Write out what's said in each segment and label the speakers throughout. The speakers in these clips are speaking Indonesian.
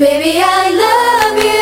Speaker 1: Baby, I love you,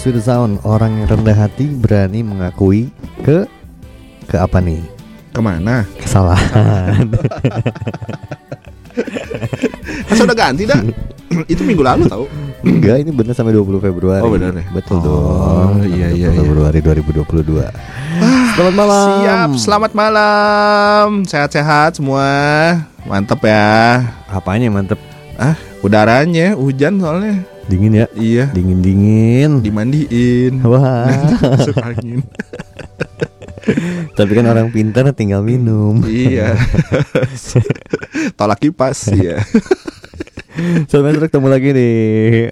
Speaker 2: House with the Sound Orang yang rendah hati berani mengakui ke Ke apa nih?
Speaker 3: Ke mana?
Speaker 2: Kesalahan.
Speaker 3: Masa udah ganti dah? Itu minggu lalu tau?
Speaker 2: Enggak ini bener sampai 20 Februari.
Speaker 3: Oh, bener ya?
Speaker 2: Betul
Speaker 3: Oh,
Speaker 2: dong.
Speaker 3: Iya, iya,
Speaker 2: 20
Speaker 3: iya.
Speaker 2: Februari 2022 Selamat malam.
Speaker 3: Siap, selamat malam. Sehat-sehat semua. Mantep ya.
Speaker 2: Apanya mantep?
Speaker 3: Ah, udaranya hujan soalnya
Speaker 2: Dingin ya?
Speaker 3: Iya.
Speaker 2: Dingin-dingin.
Speaker 3: Dimandiin.
Speaker 2: Wah.
Speaker 3: Masuk angin.
Speaker 2: Tapi kan orang pintar tinggal minum.
Speaker 3: Iya. Tolak kipas Iya
Speaker 2: Sobat ketemu lagi di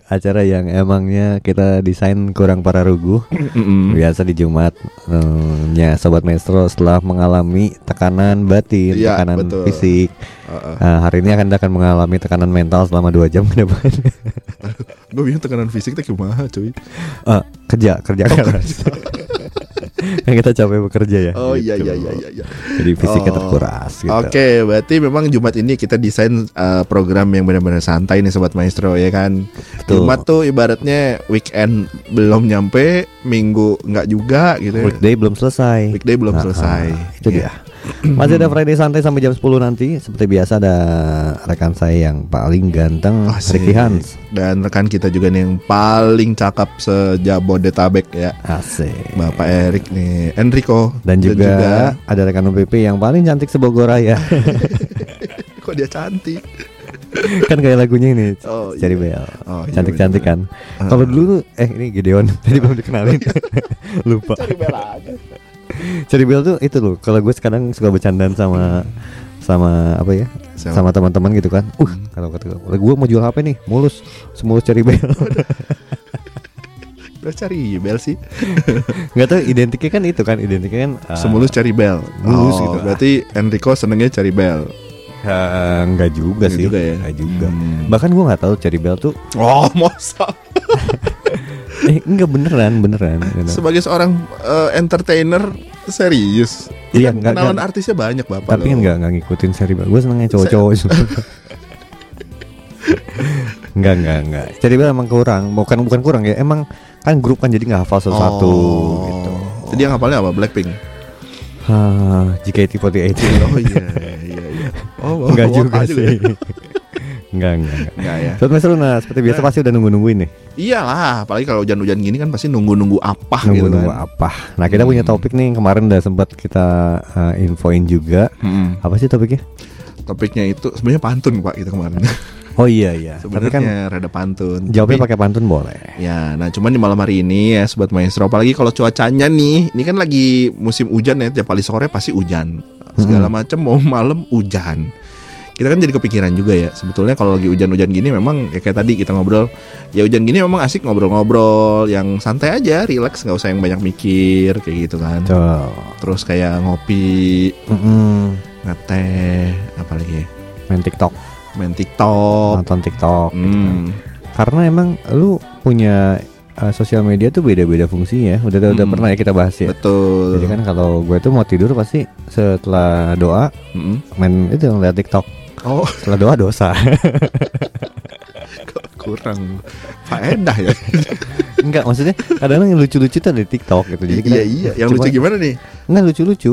Speaker 2: acara yang emangnya kita desain kurang para
Speaker 3: Mm-mm.
Speaker 2: Biasa di Jumat eh, nya Sobat Maestro setelah mengalami tekanan batin,
Speaker 3: Iya,
Speaker 2: tekanan
Speaker 3: betul.
Speaker 2: fisik
Speaker 3: Heeh.
Speaker 2: Nah, Hari ini akan akan mengalami tekanan mental selama 2 jam ke depan
Speaker 3: Gue bingung tekanan fisik teh kumaha cuy
Speaker 2: Eh, Kerja, kerja keras Kan kita capek bekerja ya
Speaker 3: Oh iya
Speaker 2: gitu.
Speaker 3: iya iya iya, iya.
Speaker 2: Jadi fisiknya
Speaker 3: Oh.
Speaker 2: terkuras gitu
Speaker 3: Oke, berarti memang Jumat ini kita desain uh, program yang benar-benar santai nih sobat maestro ya kan.
Speaker 2: Betul.
Speaker 3: Jumat tuh ibaratnya weekend belum nyampe, minggu nggak juga gitu. ya.
Speaker 2: Weekday belum selesai
Speaker 3: Weekday belum
Speaker 2: Nah,
Speaker 3: selesai.
Speaker 2: Itu dia Masih ada Friday santai sampai jam 10 nanti Seperti biasa ada rekan saya yang paling ganteng
Speaker 3: Asik.
Speaker 2: Ricky Hans
Speaker 3: Dan rekan kita juga nih yang paling cakep sejabodetabek ya.
Speaker 2: Asik
Speaker 3: Bapak Erik nih, Enrico
Speaker 2: Dan juga, ada rekan UPP yang paling cantik sebogor raya
Speaker 3: kok dia cantik.
Speaker 2: Kan kayak lagunya ini
Speaker 3: Oh,
Speaker 2: Cari
Speaker 3: iya.
Speaker 2: Bel
Speaker 3: Oh, iya,
Speaker 2: Cantik-cantik kan
Speaker 3: Ah.
Speaker 2: Kalau dulu Eh ini Gideon Tadi belum dikenalin Lupa
Speaker 3: Cari bela aja.
Speaker 2: Cari Bel tuh itu loh Kalau gue sekarang suka bercandaan sama sama apa ya
Speaker 3: Sama-
Speaker 2: sama teman-teman gitu kan uh kalau kata gue mau jual HP nih mulus semulus cari bel
Speaker 3: Udah cari bel sih.
Speaker 2: nggak tahu identiknya kan itu kan identiknya kan uh,
Speaker 3: Semulus cari bel.
Speaker 2: mulus
Speaker 3: Oh,
Speaker 2: gitu.
Speaker 3: Berarti Enrico senengnya cari bel.
Speaker 2: uh, nggak juga
Speaker 3: Nggak
Speaker 2: sih
Speaker 3: juga ya?
Speaker 2: nggak juga
Speaker 3: Hmm.
Speaker 2: bahkan gue nggak tahu cari bel tuh
Speaker 3: Oh, masa
Speaker 2: eh enggak beneran beneran gitu.
Speaker 3: sebagai seorang eh, entertainer Serius?
Speaker 2: Iya,
Speaker 3: Kan
Speaker 2: nggak-
Speaker 3: kenalan
Speaker 2: nggak.
Speaker 3: artisnya banyak bapak.
Speaker 2: Tapi kan
Speaker 3: loh.
Speaker 2: nggak nggak ngikutin seri Gue senengnya cowok-cowok Enggak enggak enggak Jadi emang kurang Bukan bukan kurang ya Emang kan grup kan jadi nggak hafal satu-satu
Speaker 3: Oh.
Speaker 2: gitu
Speaker 3: Jadi yang hafalnya apa? Blackpink.
Speaker 2: Ah, JKT48
Speaker 3: Oh iya iya iya. Oh,
Speaker 2: Enggak
Speaker 3: oh,
Speaker 2: juga
Speaker 3: ah,
Speaker 2: sih Enggak enggak enggak
Speaker 3: Enggak ya.
Speaker 2: Sobat Runa seperti biasa pasti udah nunggu-nungguin nih
Speaker 3: Iyalah, apalagi kalau hujan-hujan gini kan pasti nunggu-nunggu apa gitu
Speaker 2: Nunggu-nunggu
Speaker 3: kan.
Speaker 2: apa Nah kita punya topik nih Kemarin udah sempat kita uh, infoin juga
Speaker 3: Mm-mm.
Speaker 2: Apa sih topiknya?
Speaker 3: Topiknya itu sebenarnya pantun Pak kita kemarin.
Speaker 2: Oh iya iya kan
Speaker 3: Sebenarnya rada pantun.
Speaker 2: jawabnya
Speaker 3: Tapi-
Speaker 2: pakai pantun boleh
Speaker 3: Ya, nah cuman di malam hari ini ya sobat maestro, apalagi kalau cuacanya nih, ini kan lagi musim hujan ya, tiap kali sore pasti hujan, segala macam mau malam hujan. Kita kan jadi kepikiran juga ya, sebetulnya kalau lagi hujan-hujan gini memang ya kayak tadi kita ngobrol, ya hujan gini memang asik ngobrol-ngobrol, yang santai aja, relax, nggak usah yang banyak mikir kayak gitu kan.
Speaker 2: Tuh
Speaker 3: Terus kayak ngopi,
Speaker 2: Mm-mm.
Speaker 3: ngeteh, apalagi ya,
Speaker 2: Main TikTok
Speaker 3: main TikTok.
Speaker 2: Nonton TikTok gitu kan.
Speaker 3: Hmm.
Speaker 2: Karena emang lu punya uh, sosial media tuh beda-beda fungsinya. Udah udah
Speaker 3: Hmm.
Speaker 2: pernah ya kita bahas ya.
Speaker 3: Betul.
Speaker 2: Jadi kan kalau gue tuh mau tidur pasti setelah doa
Speaker 3: Mm-mm.
Speaker 2: main itu lihat TikTok.
Speaker 3: Oh,
Speaker 2: Setelah doa dosa.
Speaker 3: kurang faedah ya.
Speaker 2: Enggak, maksudnya kadang yang lucu-lucu tuh ada di TikTok gitu. Jadi kita
Speaker 3: iya iya, yang lucu gimana nih?
Speaker 2: Enggak lucu-lucu.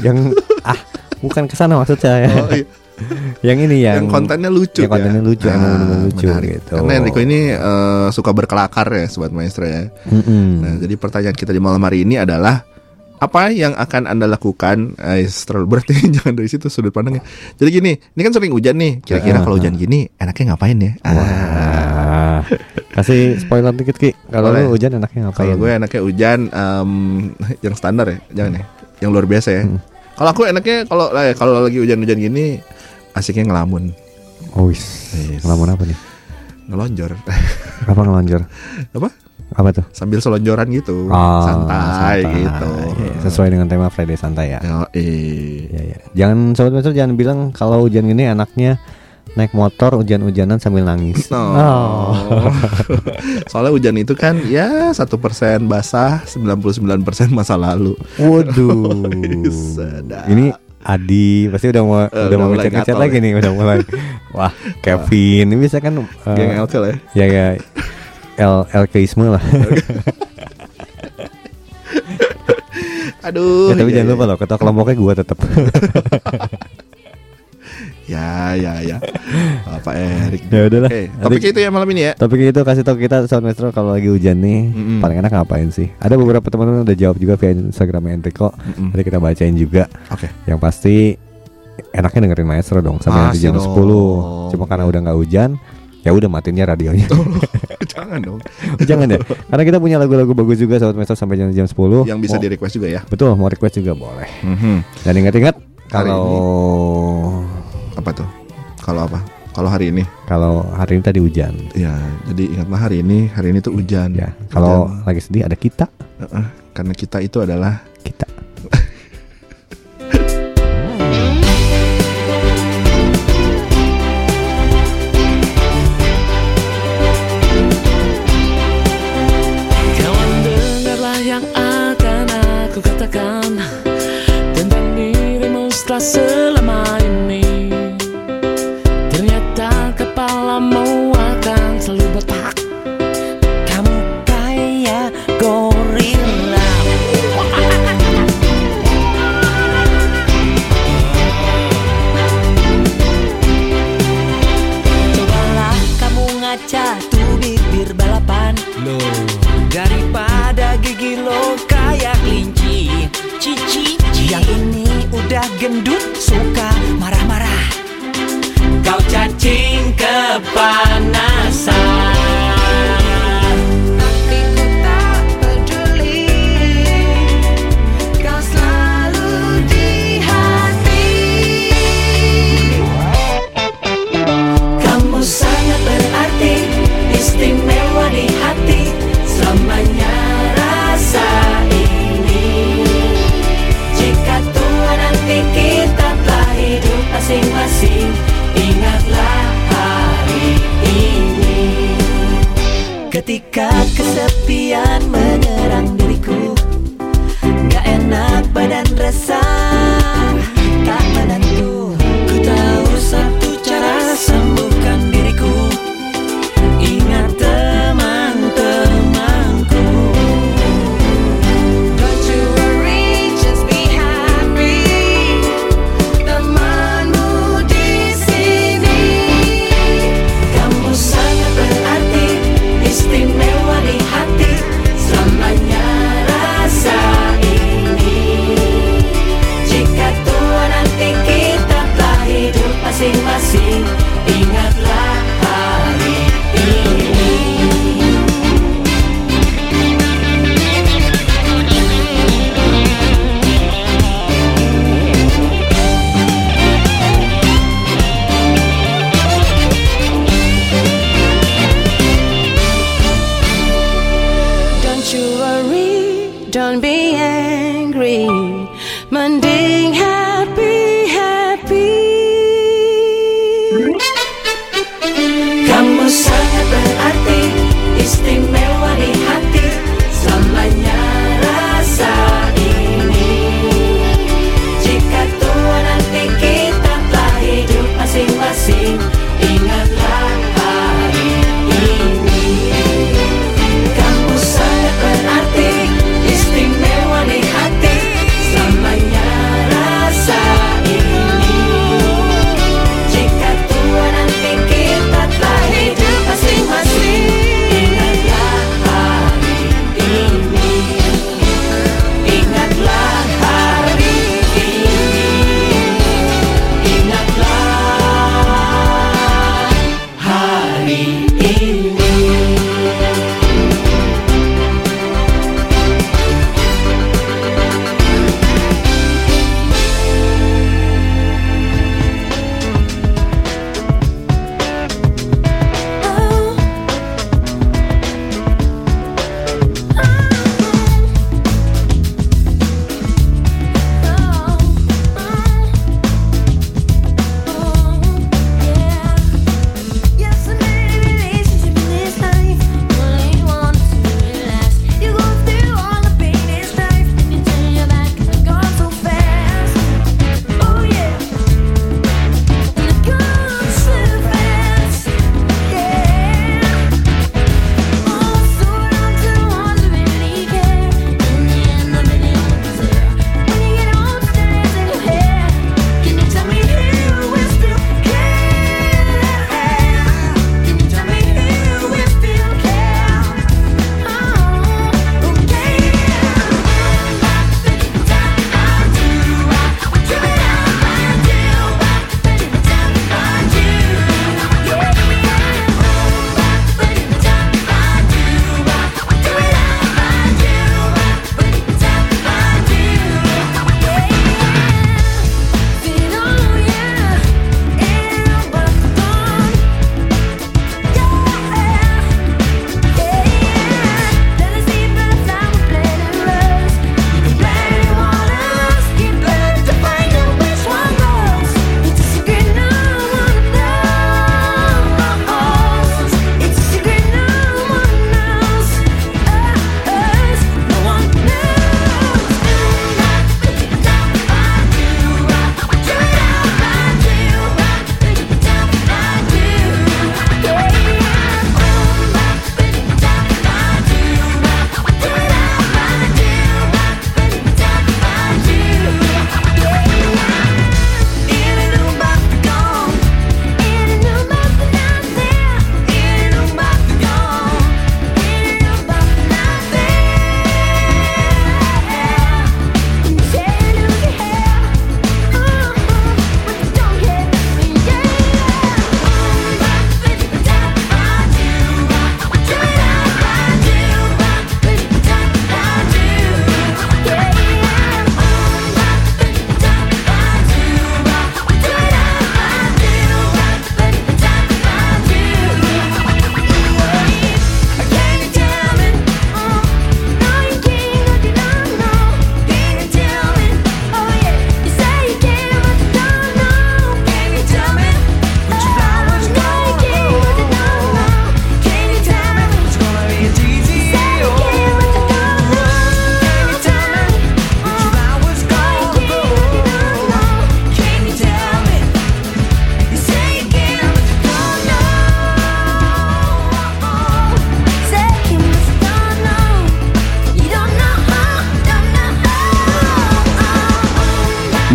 Speaker 2: yang ah, bukan ke sana maksud saya.
Speaker 3: Oh, iya.
Speaker 2: yang ini yang,
Speaker 3: yang, kontennya lucu
Speaker 2: yang kontennya
Speaker 3: ya?
Speaker 2: lucu, emang bener-bener lucu
Speaker 3: menarik.
Speaker 2: gitu.
Speaker 3: Karena Enrico ini eh, suka berkelakar ya sobat maestro ya.
Speaker 2: Mm-mm.
Speaker 3: Nah, jadi pertanyaan kita di malam hari ini adalah apa yang akan anda lakukan? Eh, terlalu berarti jangan dari situ sudut pandangnya. Jadi gini, ini kan sering hujan nih. Kira-kira kalau hujan gini, enaknya ngapain ya? Ah.
Speaker 2: Kasih spoiler dikit Ki. Kalau lu hujan enaknya ngapain?
Speaker 3: kalau gue enaknya hujan em, yang standar ya, jangan ya, yang luar biasa ya.
Speaker 2: Hmm.
Speaker 3: Kalau aku enaknya kalau eh, kalau lagi hujan-hujan gini, asiknya ngelamun,
Speaker 2: Oh.
Speaker 3: Yes.
Speaker 2: Ngelamun apa nih?
Speaker 3: ngelonjor,
Speaker 2: Apa ngelonjor?
Speaker 3: apa?
Speaker 2: Apa tuh?
Speaker 3: Sambil selonjoran gitu,
Speaker 2: Oh,
Speaker 3: santai, gitu.
Speaker 2: Iya, Sesuai dengan tema Friday santai ya.
Speaker 3: Yo, eh.
Speaker 2: Iya, iya. Jangan sobat master jangan bilang kalau hujan gini enaknya naik motor hujan-hujanan sambil nangis.
Speaker 3: Oh. Soalnya hujan itu kan ya satu persen basah, 99% masa lalu.
Speaker 2: Waduh. Ini Adi pasti udah mau
Speaker 3: Eh,
Speaker 2: udah
Speaker 3: udah
Speaker 2: mau ngechat
Speaker 3: gatel
Speaker 2: lagi
Speaker 3: ya.
Speaker 2: nih, udah mulai. Wah, Kevin, ini bisa kan eh,
Speaker 3: Geng Elkel ya.
Speaker 2: ya ya L Lkeisme lah.
Speaker 3: Aduh.
Speaker 2: ya, tapi
Speaker 3: iya,
Speaker 2: jangan
Speaker 3: iya.
Speaker 2: lupa loh, ketua kelompoknya gua tetap.
Speaker 3: Ya, ya, ya. Pak Erik.
Speaker 2: ya udahlah. Nanti-
Speaker 3: topik itu ya malam ini ya.
Speaker 2: Topik itu kasih tau kita sound maestro kalau lagi hujan nih
Speaker 3: Mm-mm.
Speaker 2: paling enak ngapain sih? Ada beberapa teman-teman udah jawab juga via Instagram Enrico.
Speaker 3: Mm-mm.
Speaker 2: Nanti kita bacain juga.
Speaker 3: Oke.
Speaker 2: Yang pasti enaknya dengerin maestro dong sampai nanti jam
Speaker 3: dong.
Speaker 2: 10. Cuma karena udah nggak hujan, ya udah matinnya radionya.
Speaker 3: Jangan dong.
Speaker 2: Jangan ya. Karena kita punya lagu-lagu bagus juga sobat maestro sampai jam jam 10.
Speaker 3: Yang bisa
Speaker 2: Mau-
Speaker 3: di request juga ya.
Speaker 2: Betul, mau request juga boleh.
Speaker 3: Mhm.
Speaker 2: Dan ingat-ingat kalau
Speaker 3: Apa tuh? Kalau apa? Kalau hari ini,
Speaker 2: kalau hari ini tadi hujan.
Speaker 3: ya jadi ingatlah hari ini, hari ini tuh hujan.
Speaker 2: Ya, kalau
Speaker 3: Hujan.
Speaker 2: lagi sedih ada kita,
Speaker 3: Heeh, karena kita itu adalah
Speaker 2: kita.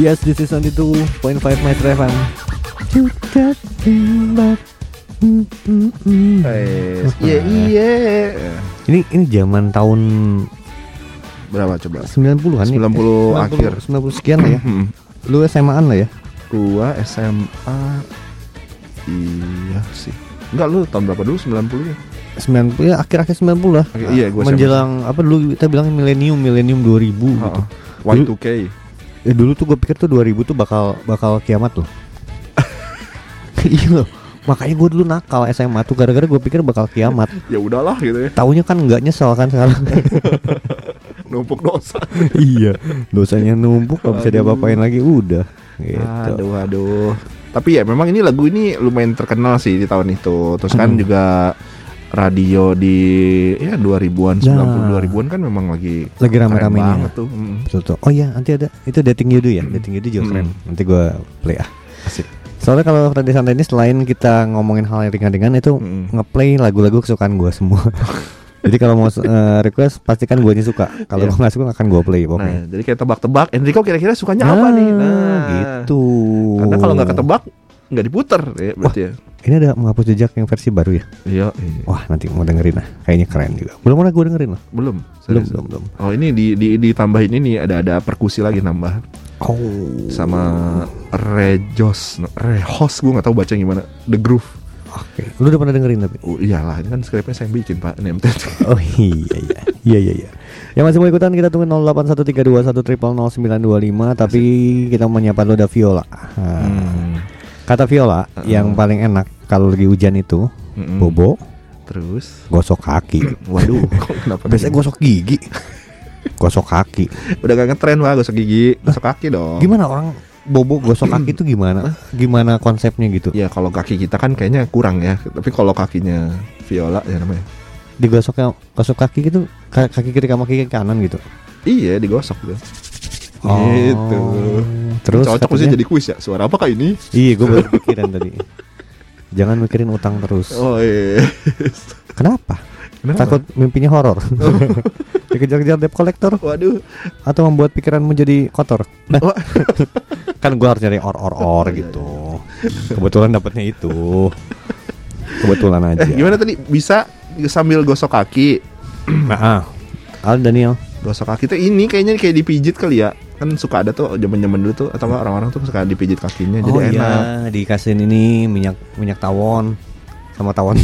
Speaker 4: Yes, this
Speaker 2: is 92.5 Metro FM. Juga tembak.
Speaker 3: Iya iya.
Speaker 2: Ini ini zaman tahun
Speaker 3: Berapa coba?
Speaker 2: 90-an ya?
Speaker 3: 90 akhir.
Speaker 2: 90 sekian lah ya.
Speaker 3: Hmm.
Speaker 2: Lu SMA-an lah ya.
Speaker 3: Gua SMA Iya sih Enggak lu tahun berapa dulu 90 ya
Speaker 2: 90 ya akhir-akhir 90 lah.
Speaker 3: Oke, iya, gua
Speaker 2: menjelang apa dulu kita bilang milenium milenium 2000 gitu.
Speaker 3: Heeh. Y2K
Speaker 2: Eh, dulu tuh gue pikir tuh 2000 tuh bakal bakal kiamat loh. iya loh. Makanya gue dulu nakal SMA tuh gara-gara gue pikir bakal kiamat.
Speaker 3: Ya udahlah gitu ya
Speaker 2: Taunya kan nggak nyesel kan sekarang.
Speaker 3: numpuk dosa.
Speaker 2: iya, dosanya numpuk nggak bisa diapa-apain lagi udah. Gitu.
Speaker 3: Aduh, aduh. Tapi ya memang ini lagu ini lumayan terkenal sih di tahun itu. Terus kan
Speaker 2: Hmm.
Speaker 3: juga radio di ya 2000-an,
Speaker 2: Ya.
Speaker 3: 90 2000-an kan memang lagi
Speaker 2: Lagi
Speaker 3: keren
Speaker 2: rame-ramenya.
Speaker 3: banget tuh. Mm.
Speaker 2: Betul tuh. Oh iya, nanti ada itu dating yudu ya. Dating yudu juga
Speaker 3: Hmm.
Speaker 2: keren. Nanti gua play ah.
Speaker 3: Asik.
Speaker 2: Soalnya kalau tadi santai ini selain kita ngomongin hal yang ringan-ringan itu
Speaker 3: Mm.
Speaker 2: ngeplay lagu-lagu kesukaan gua semua. Jadi kalau mau eh, request pastikan guanya suka. Kalau gua nggak suka akan gua play pokoknya.
Speaker 3: Nah, jadi kayak tebak-tebak Enrico kira-kira sukanya apa nih? Nah,
Speaker 2: gitu.
Speaker 3: Karena kalau nggak ketebak nggak diputer ya berarti ya.
Speaker 2: Ini ada menghapus jejak yang versi baru ya.
Speaker 3: Iya, iya.
Speaker 2: Wah nanti mau dengerin lah. Kayaknya keren juga. Belum pernah gue dengerin lah.
Speaker 3: belum.
Speaker 2: Belum
Speaker 3: serius.
Speaker 2: belum belum.
Speaker 3: Oh, ini di, di ditambahin ini ada ada perkusi lagi nambah
Speaker 2: Oh.
Speaker 3: sama Rejos, Rehos gue nggak tahu baca gimana. The Groove.
Speaker 2: Oke. Lu udah pernah dengerin tapi?
Speaker 3: Oh, iyalah, ini kan skripnya saya yang bikin Pak ini MTT.
Speaker 2: Oh iya iya iya iya. iya. Yang masih mau ikutan kita tunggu 081321000925 tapi kita mau menyapa lu ada Viola. Nah,
Speaker 3: Hmm.
Speaker 2: Kata Viola yang paling enak kalau lagi hujan itu
Speaker 3: Mm-mm.
Speaker 2: bobo
Speaker 3: Terus,
Speaker 2: gosok kaki.
Speaker 3: waduh, kok kenapa?
Speaker 2: Biasanya
Speaker 3: begini?
Speaker 2: gosok gigi. Gosok kaki.
Speaker 3: udah gak ngetren Pak gosok gigi, gosok kaki dong.
Speaker 2: Gimana orang bobo gosok kaki itu gimana? Gimana konsepnya gitu?
Speaker 3: Ya kalau kaki kita kan kayaknya kurang ya, tapi kalau kakinya Viola ya namanya.
Speaker 2: Digosoknya gosok kaki gitu ka- kaki kiri sama kaki kanan gitu.
Speaker 3: Iya digosok tuh.
Speaker 2: Oh.
Speaker 3: Gitu.
Speaker 2: Terus
Speaker 3: Cocok sih
Speaker 2: katanya-
Speaker 3: jadi kuis ya. Suara apa kak ini?
Speaker 2: Iya, gue baru pikiran tadi. Jangan mikirin utang terus.
Speaker 3: Oh iya.
Speaker 2: Kenapa?
Speaker 3: Kenapa?
Speaker 2: Takut mimpinya horor. Dikejar-kejar debt collector
Speaker 3: Waduh.
Speaker 2: atau membuat pikiran menjadi kotor. Nah,
Speaker 3: Wah.
Speaker 2: kan gua harus nyari or or or
Speaker 3: Oh, iya,
Speaker 2: gitu. Kebetulan dapetnya itu. Kebetulan aja.
Speaker 3: Eh gimana tadi? Bisa sambil gosok kaki.
Speaker 2: Nah, ah. Al Daniel.
Speaker 3: Gosok kaki tuh ini kayaknya kayak dipijit kali ya. Kan suka ada tuh zaman-zaman dulu tuh atau orang-orang tuh suka dipijit kakinya
Speaker 2: oh
Speaker 3: jadi enak.
Speaker 2: iya, dikasihin ini minyak minyak tawon sama tawon.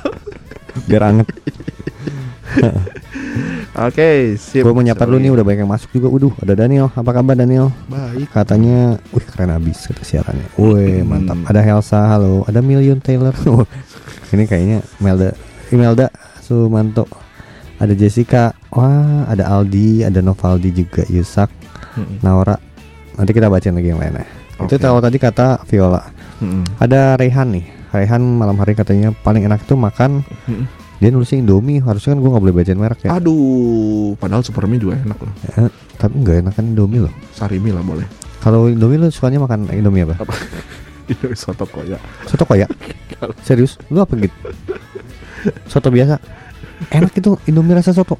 Speaker 2: Biar anget.
Speaker 3: Oke, sip.
Speaker 2: Gue mau nyapa dulu nih udah banyak yang masuk juga. Waduh, ada Daniel. Apa kabar Daniel?
Speaker 3: Baik.
Speaker 2: Katanya, wih keren abis kata siarannya. Wih
Speaker 3: Hmm.
Speaker 2: mantap. Ada Helsa, halo. Ada Million Taylor. Ini kayaknya Melda, Imelda Sumanto. Ada Jessica. Wah, ada Aldi, ada Novaldi juga, Yusak,
Speaker 3: Mm-mm.
Speaker 2: Naura. Nanti kita bacain lagi yang lainnya. Itu
Speaker 3: Oke.
Speaker 2: tahu tadi kata Viola.
Speaker 3: Mm-mm.
Speaker 2: Ada Rehan nih. Rehan malam hari katanya paling enak itu makan.
Speaker 3: Mm-mm.
Speaker 2: Dia nulisnya Indomie. Harusnya kan gue nggak boleh bacain merek ya.
Speaker 3: Aduh, padahal Supermie juga enak loh.
Speaker 2: Eh, tapi nggak enak kan Indomie loh.
Speaker 3: Sarimi lah boleh.
Speaker 2: Kalau Indomie lu sukanya makan Indomie apa?
Speaker 3: Apa? Soto kok ya.
Speaker 2: Soto koyak? Serius? Lu apa gitu? Soto biasa? Enak itu Indomie rasa soto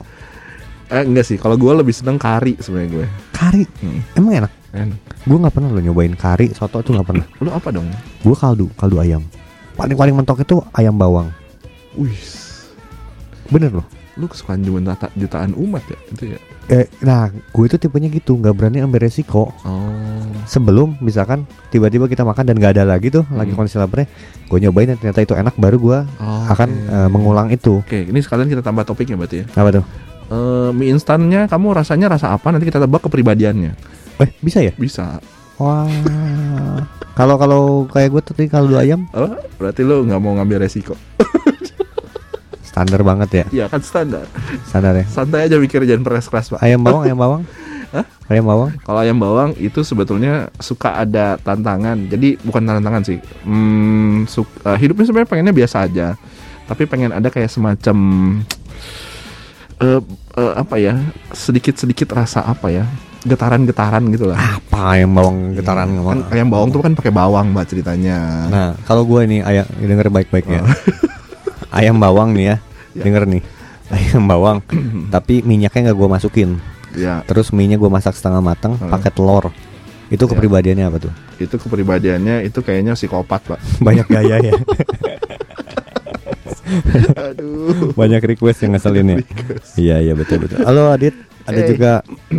Speaker 3: Eh enggak sih, kalau gue lebih seneng kari sebenarnya gue.
Speaker 2: Kari?
Speaker 3: Hmm.
Speaker 2: Emang enak?
Speaker 3: Enak.
Speaker 2: Gue nggak pernah lo nyobain kari Soto tuh nggak pernah
Speaker 3: Lu apa dong?
Speaker 2: Gue kaldu, kaldu ayam Paling-paling mentok itu ayam bawang
Speaker 3: Wih,
Speaker 2: Bener loh
Speaker 3: lu kesukaan jutaan jutaan umat ya itu ya.
Speaker 2: eh, Nah gue itu tipenya gitu nggak berani ambil resiko
Speaker 3: Oh.
Speaker 2: Sebelum misalkan tiba-tiba kita makan dan nggak ada lagi tuh Lagi
Speaker 3: Hmm.
Speaker 2: kondisi laparnya Gue nyobain dan ternyata itu enak Baru gue
Speaker 3: Oh,
Speaker 2: akan
Speaker 3: oke.
Speaker 2: eh, mengulang itu
Speaker 3: Oke, ini sekalian kita tambah topiknya berarti ya.
Speaker 2: Apa tuh?
Speaker 3: Eh, mie instannya kamu rasanya rasa apa? Nanti kita tebak kepribadiannya.
Speaker 2: Eh bisa ya?
Speaker 3: Bisa.
Speaker 2: Wah Kalau kalau kayak gue tadi kaldu ayam
Speaker 3: Oh, berarti lu nggak mau ngambil resiko.
Speaker 2: Standar banget ya
Speaker 3: Iya kan standar.
Speaker 2: Standar ya
Speaker 3: Santai aja mikir jangan keras-keras, Pak.
Speaker 2: Ayam bawang, ayam bawang.
Speaker 3: Hah?
Speaker 2: Ayam bawang.
Speaker 3: Kalau ayam bawang itu sebetulnya suka ada tantangan. Jadi bukan tantangan sih. Hmm, suk- eh, hidupnya sebenarnya pengennya biasa aja. Tapi pengen ada kayak semacam eh eh, apa ya? Sedikit-sedikit rasa apa ya? Getaran-getaran gitu lah.
Speaker 2: Apa ayam bawang getaran
Speaker 3: Kan ayam bawang tuh kan pakai bawang, Mbak ceritanya.
Speaker 2: Nah, kalau gue nih ayam denger baik-baik ya. ayam bawang nih ya.
Speaker 3: Ya.
Speaker 2: Denger nih. Ayam bawang, tapi minyaknya nggak gue masukin.
Speaker 3: Ya,
Speaker 2: Terus minyak gue masak setengah matang, pakai telur. Itu
Speaker 3: Ya.
Speaker 2: kepribadiannya apa tuh?
Speaker 3: itu kepribadiannya itu kayaknya psikopat, Pak.
Speaker 2: Banyak gaya ya.
Speaker 3: Aduh.
Speaker 2: Banyak request yang ngeselin ya. Iya iya betul betul. Halo Adit, ada
Speaker 3: Hey.
Speaker 2: juga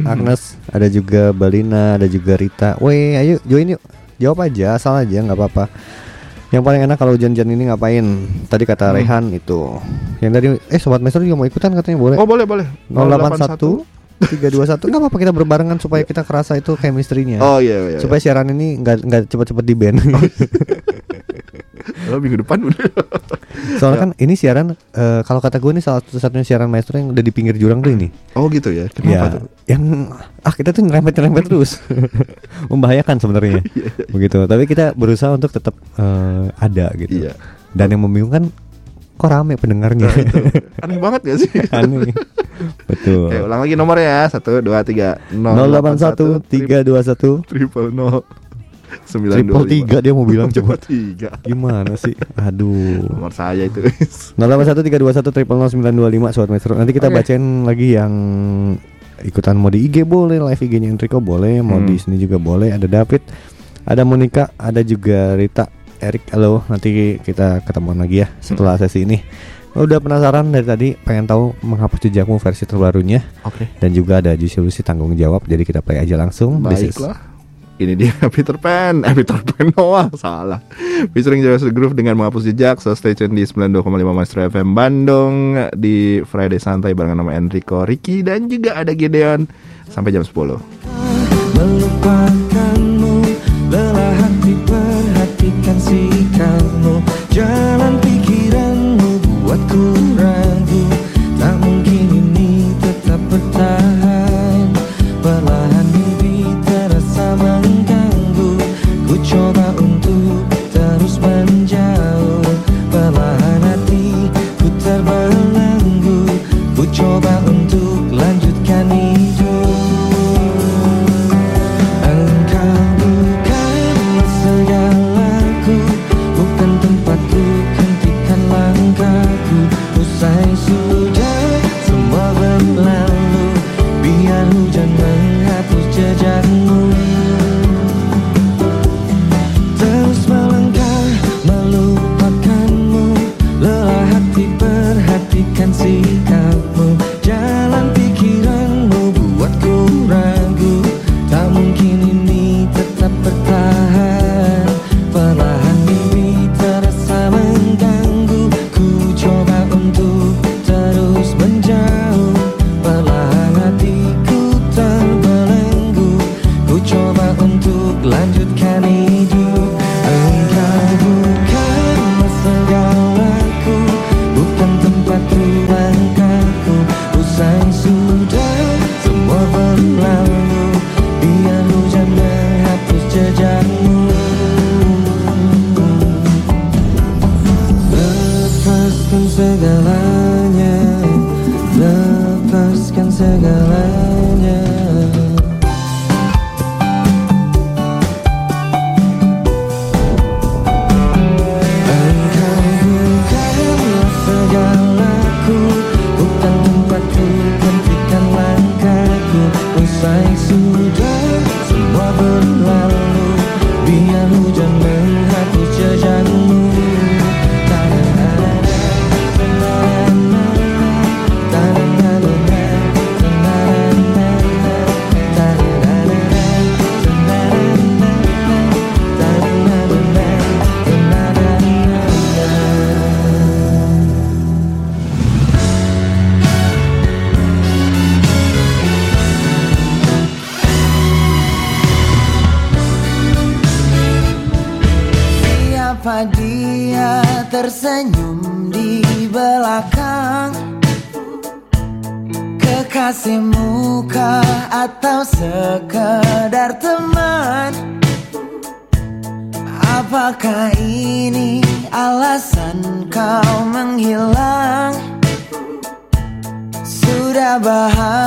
Speaker 2: Agnes, ada juga Balina, ada juga Rita. Woi, ayo join yuk. Jawab aja, asal aja nggak apa-apa. Yang paling enak kalau hujan-hujan ini ngapain? Tadi kata
Speaker 3: Hmm.
Speaker 2: Rehan itu. Yang tadi eh sobat Master juga mau ikutan katanya boleh.
Speaker 3: Oh, boleh, boleh.
Speaker 2: 081 321 nggak apa-apa kita berbarengan supaya kita kerasa itu chemistry-nya.
Speaker 3: Oh iya iya. iya.
Speaker 2: Supaya siaran ini nggak nggak cepet-cepet di band.
Speaker 5: Oh, minggu depan udah.
Speaker 2: Soalnya kan ini siaran eh, kalau kata gue nih salah satu-satunya siaran maestro yang udah di pinggir jurang tuh ini.
Speaker 5: Oh gitu ya. Kenapa
Speaker 2: ya,
Speaker 5: tuh?
Speaker 2: yang ah kita tuh nyerempet-nyerempet terus. Membahayakan sebenarnya. Begitu. Tapi kita berusaha untuk tetap eh, ada gitu.
Speaker 5: Iya.
Speaker 2: Dan yang membingungkan kok rame pendengarnya.
Speaker 5: Nah, itu. Aneh banget gak sih?
Speaker 2: Aneh. Betul.
Speaker 5: Oke, ulang lagi nomornya ya. Satu, dua, tiga,
Speaker 2: 081 321
Speaker 5: triple nol sembilan
Speaker 2: triple tiga dia mau bilang coba
Speaker 5: tiga.
Speaker 2: gimana sih aduh
Speaker 5: Nomor saya itu.
Speaker 2: 081 321 triple 0925 Sobat Maestro Nanti kita
Speaker 5: Oke.
Speaker 2: bacain lagi yang Ikutan mau di IG boleh Live IG-nya Enrico boleh Mau
Speaker 5: Hmm.
Speaker 2: di sini juga boleh Ada David Ada Monica Ada juga Rita Erik Halo Nanti kita ketemuan lagi ya Setelah sesi ini Udah penasaran dari tadi Pengen tahu menghapus jejakmu versi terbarunya
Speaker 5: Oke.
Speaker 2: Dan juga ada Juicy Lucy tanggung jawab Jadi kita play aja langsung
Speaker 5: Baiklah. Ini dia Peter Pan, eh Peter Pan Noah, salah. Featuring Jawa Groove dengan menghapus jejak. So stay tune di 92,5 Maestro FM Bandung di Friday Santai barengan nama Enrico, Ricky dan juga ada Gideon sampai jam 10.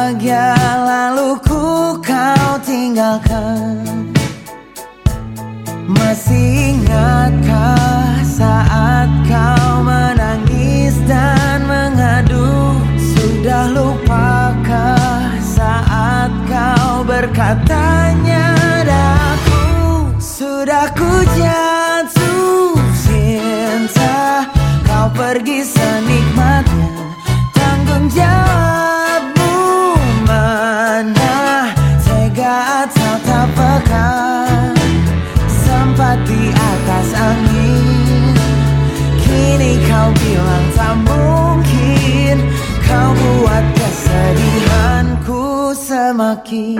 Speaker 6: Bahagia lalu ku kau tinggalkan. Masih ingatkah aqui.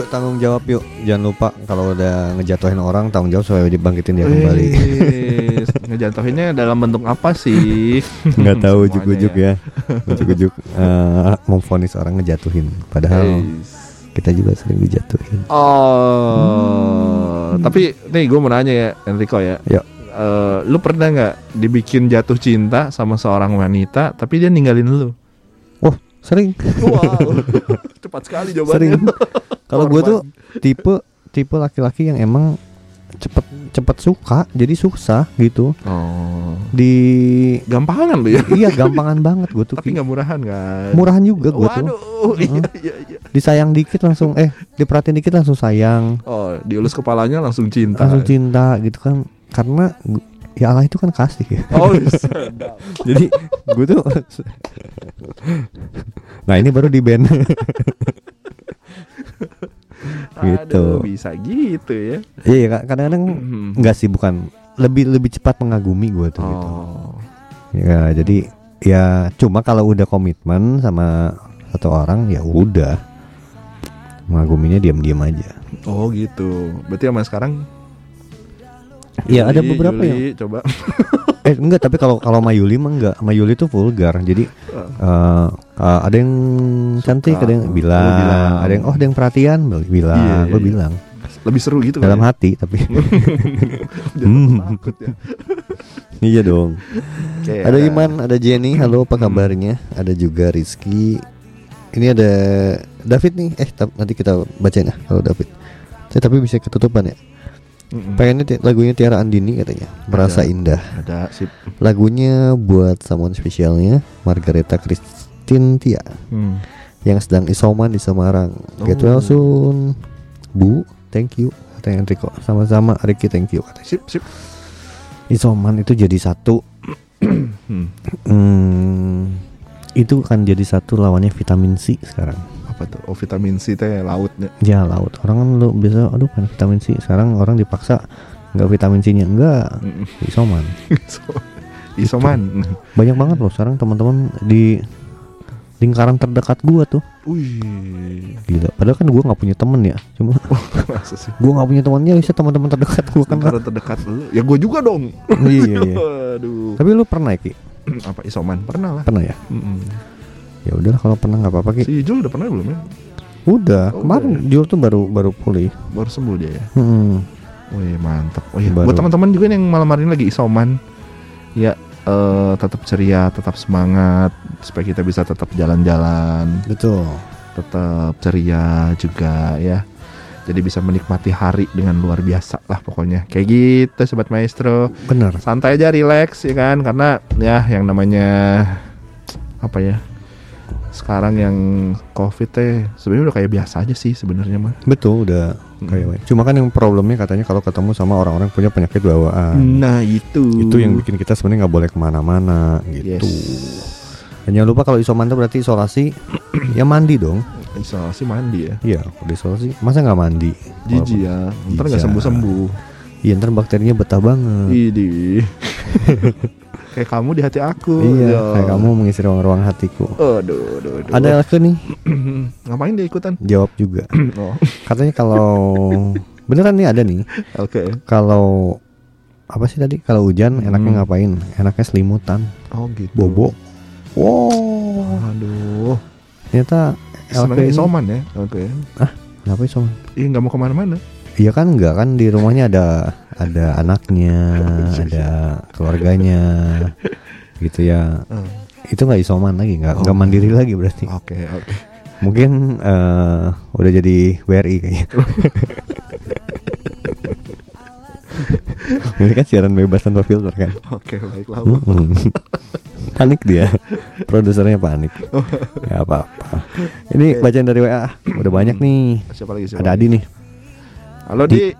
Speaker 2: Yuk tanggung jawab yuk. Jangan lupa kalau udah ngejatuhin orang tanggung jawab supaya dibangkitin dia kembali.
Speaker 3: Ngejatuhinnya dalam bentuk apa sih?
Speaker 2: Nggak tahu ujuk-ujuk ya. Ujuk-ujuk eh, memvonis orang ngejatuhin. Padahal
Speaker 3: Wis.
Speaker 2: kita juga sering dijatuhin.
Speaker 3: Oh, tapi nih gue mau nanya ya Enrico ya.
Speaker 2: Yuk.
Speaker 3: Eh, lu pernah nggak dibikin jatuh cinta sama seorang wanita tapi dia ninggalin lu?
Speaker 2: Oh sering.
Speaker 3: Wow, cepat sekali jawabannya.
Speaker 2: Sering. Kalau gue tuh tipe tipe laki-laki yang emang cepet cepet suka jadi susah gitu.
Speaker 3: Oh,
Speaker 2: di
Speaker 3: gampangan lu ya.
Speaker 2: iya gampangan banget gue tuh.
Speaker 3: Tapi nggak murahan kan?
Speaker 2: murahan juga gue tuh.
Speaker 3: Waduh, iya iya iya.
Speaker 2: disayang dikit langsung eh diperhatiin dikit langsung sayang.
Speaker 3: Oh, diulus kepalanya langsung cinta.
Speaker 2: langsung cinta gitu kan. Karena ya Allah itu kan kasih ya.
Speaker 3: Oh, sedap.
Speaker 2: jadi gue tuh nah ini baru di band Gitu.
Speaker 3: Aduh, bisa gitu ya.
Speaker 2: iya kadang-kadang
Speaker 3: Hmm.
Speaker 2: enggak sih bukan lebih lebih cepat mengagumi gue tuh gitu.
Speaker 3: Oh.
Speaker 2: ya jadi ya cuma kalau udah komitmen sama satu orang ya udah mengaguminya diam-diam aja
Speaker 3: Oh gitu. Berarti sama sekarang
Speaker 2: Iya, ada beberapa
Speaker 3: Yuli, coba.
Speaker 2: Eh enggak, tapi kalau kalau Mayuli mah enggak. Mayuli tuh vulgar. Jadi eh, eh, ada yang cantik,
Speaker 3: Suka.
Speaker 2: ada yang bilang,
Speaker 3: bilang.
Speaker 2: ada yang oh ada yang perhatian, bilang,
Speaker 3: Iya, iya,
Speaker 2: gue
Speaker 3: iya.
Speaker 2: bilang
Speaker 3: Lebih seru gitu
Speaker 2: dalam
Speaker 3: kan.
Speaker 2: hati tapi
Speaker 3: Jangan
Speaker 2: Hmm.
Speaker 3: takut ya.
Speaker 2: iya dong.
Speaker 3: Oke,
Speaker 2: Ada Iman, ada Jenny, halo apa kabarnya? Ada juga Rizky. Ini ada David nih. Eh nanti kita bacain ya kalau David. Saya tapi bisa ketutupan ya.
Speaker 3: Mm-mm.
Speaker 2: Pengennya ti- lagunya Tiara Andini katanya. Merasa
Speaker 3: Ada.
Speaker 2: indah.
Speaker 3: Ada sip.
Speaker 2: Lagunya buat someone spesialnya Margareta Christine Tia
Speaker 3: Hmm.
Speaker 2: yang sedang isoman di Semarang. Get
Speaker 3: Oh.
Speaker 2: well soon, Bu. Thank you. Katanya Enrico. Sama-sama Ricky thank you katanya.
Speaker 3: Sip, sip.
Speaker 2: Isoman itu jadi satu.
Speaker 3: Hmm.
Speaker 2: Hmm, itu kan jadi satu lawannya vitamin C sekarang.
Speaker 3: Apa tuh? Oh, vitamin C teh lautnya.
Speaker 2: Ya laut. Orang kan lu biasa aduh kan vitamin C. Sekarang orang dipaksa nggak vitamin C-nya enggak
Speaker 3: Mm-mm.
Speaker 2: isoman.
Speaker 3: So- Isoman.
Speaker 2: Banyak banget loh sekarang teman-teman di lingkaran terdekat gua tuh.
Speaker 3: Wih.
Speaker 2: Gila. Padahal kan gua nggak punya temen ya. Cuma
Speaker 3: sih?
Speaker 2: gua nggak punya temannya bisa teman-teman terdekat gua kan.
Speaker 3: Lingkaran terdekat lu. Ya gue juga dong.
Speaker 2: iya, iya.
Speaker 3: Aduh.
Speaker 2: Tapi lu pernah ya, Ki?
Speaker 3: Apa isoman? Pernah lah.
Speaker 2: Pernah ya?
Speaker 3: Mm-mm.
Speaker 2: Ya udahlah kalau pernah nggak apa-apa.
Speaker 3: Si Jul udah pernah belum ya?
Speaker 2: Udah.
Speaker 3: Oh,
Speaker 2: Kemarin Jul tuh baru baru pulih.
Speaker 3: Baru sembuh dia ya.
Speaker 2: Hmm.
Speaker 3: Wih mantap. Oh iya,
Speaker 2: Baru.
Speaker 3: buat teman-teman juga yang malam hari ini lagi isoman, ya eh, tetap ceria, tetap semangat supaya kita bisa tetap jalan-jalan,
Speaker 2: Betul.
Speaker 3: tetap ceria juga ya. Jadi bisa menikmati hari dengan luar biasa lah pokoknya. Kayak gitu sobat maestro.
Speaker 2: Benar.
Speaker 3: Santai aja, relax ya kan karena ya yang namanya apa ya? Sekarang yang Covid teh sebenarnya udah kayak biasa aja sih sebenarnya mah.
Speaker 2: Betul udah kayak Cuma kan yang problemnya katanya kalau ketemu sama orang-orang punya penyakit bawaan.
Speaker 3: Nah, itu.
Speaker 2: Itu yang bikin kita sebenarnya nggak boleh ke mana-mana gitu.
Speaker 3: Yes.
Speaker 2: Dan jangan lupa kalau isoman itu berarti isolasi ya mandi dong.
Speaker 3: Isolasi mandi ya.
Speaker 2: Iya, udah isolasi masa nggak mandi?
Speaker 3: Jijik ya, ntar nggak sembuh sembuh.
Speaker 2: Iya ntar bakterinya betah banget.
Speaker 3: Idi. kayak kamu di hati aku.
Speaker 2: Iya,
Speaker 3: Ya.
Speaker 2: kayak kamu mengisi ruang-ruang hatiku.
Speaker 3: Aduh, aduh, aduh.
Speaker 2: Ada lagi nih
Speaker 3: Ngapain dia ikutan?
Speaker 2: jawab juga.
Speaker 3: oh,
Speaker 2: Katanya kalau beneran nih ada nih.
Speaker 3: oke.
Speaker 2: Kalau apa sih tadi? Kalau hujan
Speaker 3: Hmm.
Speaker 2: enaknya ngapain? Enaknya selimutan,
Speaker 3: Oh gitu.
Speaker 2: bobo. Wow,
Speaker 3: Aduh.
Speaker 2: ternyata ini
Speaker 3: isoman ya. Oke.
Speaker 2: Kenapa isoman?
Speaker 3: Ih nggak mau ke mana-mana.
Speaker 2: Iya kan enggak kan di rumahnya ada ada anaknya, ada keluarganya, gitu ya.
Speaker 3: Eh,
Speaker 2: Itu nggak isoman lagi, nggak nggak
Speaker 3: Oh.
Speaker 2: mandiri lagi berarti.
Speaker 3: Oke oke.
Speaker 2: Mungkin eh, udah jadi WRI kayaknya. Ini kan siaran bebas tanpa filter kan.
Speaker 3: Oke baiklah.
Speaker 2: Mm-mm. panik dia, produsernya panik. Ya apa-apa. Ini bacaan dari WA, udah banyak nih.
Speaker 3: Siapa lagi siapa?
Speaker 2: Ada
Speaker 3: lagi?
Speaker 2: Adi nih.
Speaker 3: Halo
Speaker 2: Di-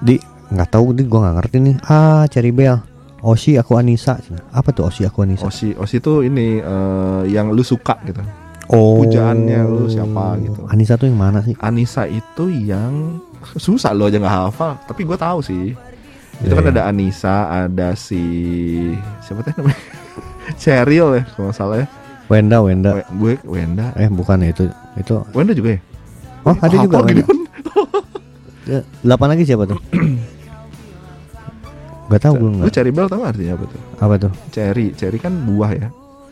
Speaker 3: Di.
Speaker 2: Nggak tahu di gua nggak ngerti nih. Ah, cari bel. Osi aku Anissa. Apa tuh Osi aku Anissa?
Speaker 3: Osi Osi itu ini eh, yang lu suka gitu.
Speaker 2: Oh.
Speaker 3: pujaannya lu siapa gitu.
Speaker 2: Anissa tuh yang mana sih?
Speaker 3: Anissa itu yang susah lo aja nggak hafal, tapi gue tahu sih. Itu
Speaker 2: Iya,
Speaker 3: kan
Speaker 2: iya.
Speaker 3: ada Anissa, ada si siapa teh namanya? Cheryl ya kalau nggak salah ya.
Speaker 2: Wenda, Wenda.
Speaker 3: We- Gue Wenda.
Speaker 2: Eh bukan ya itu itu
Speaker 3: Wenda juga ya?
Speaker 2: Oh ada juga
Speaker 3: Apa
Speaker 2: banyak.
Speaker 3: gitu?
Speaker 2: Ya, Delapan lagi siapa tuh? Gak tahu gue
Speaker 3: Lu
Speaker 2: nggak.
Speaker 3: cherry bell tahu artinya apa tuh?
Speaker 2: Apa tuh?
Speaker 3: Cherry, cherry kan buah ya.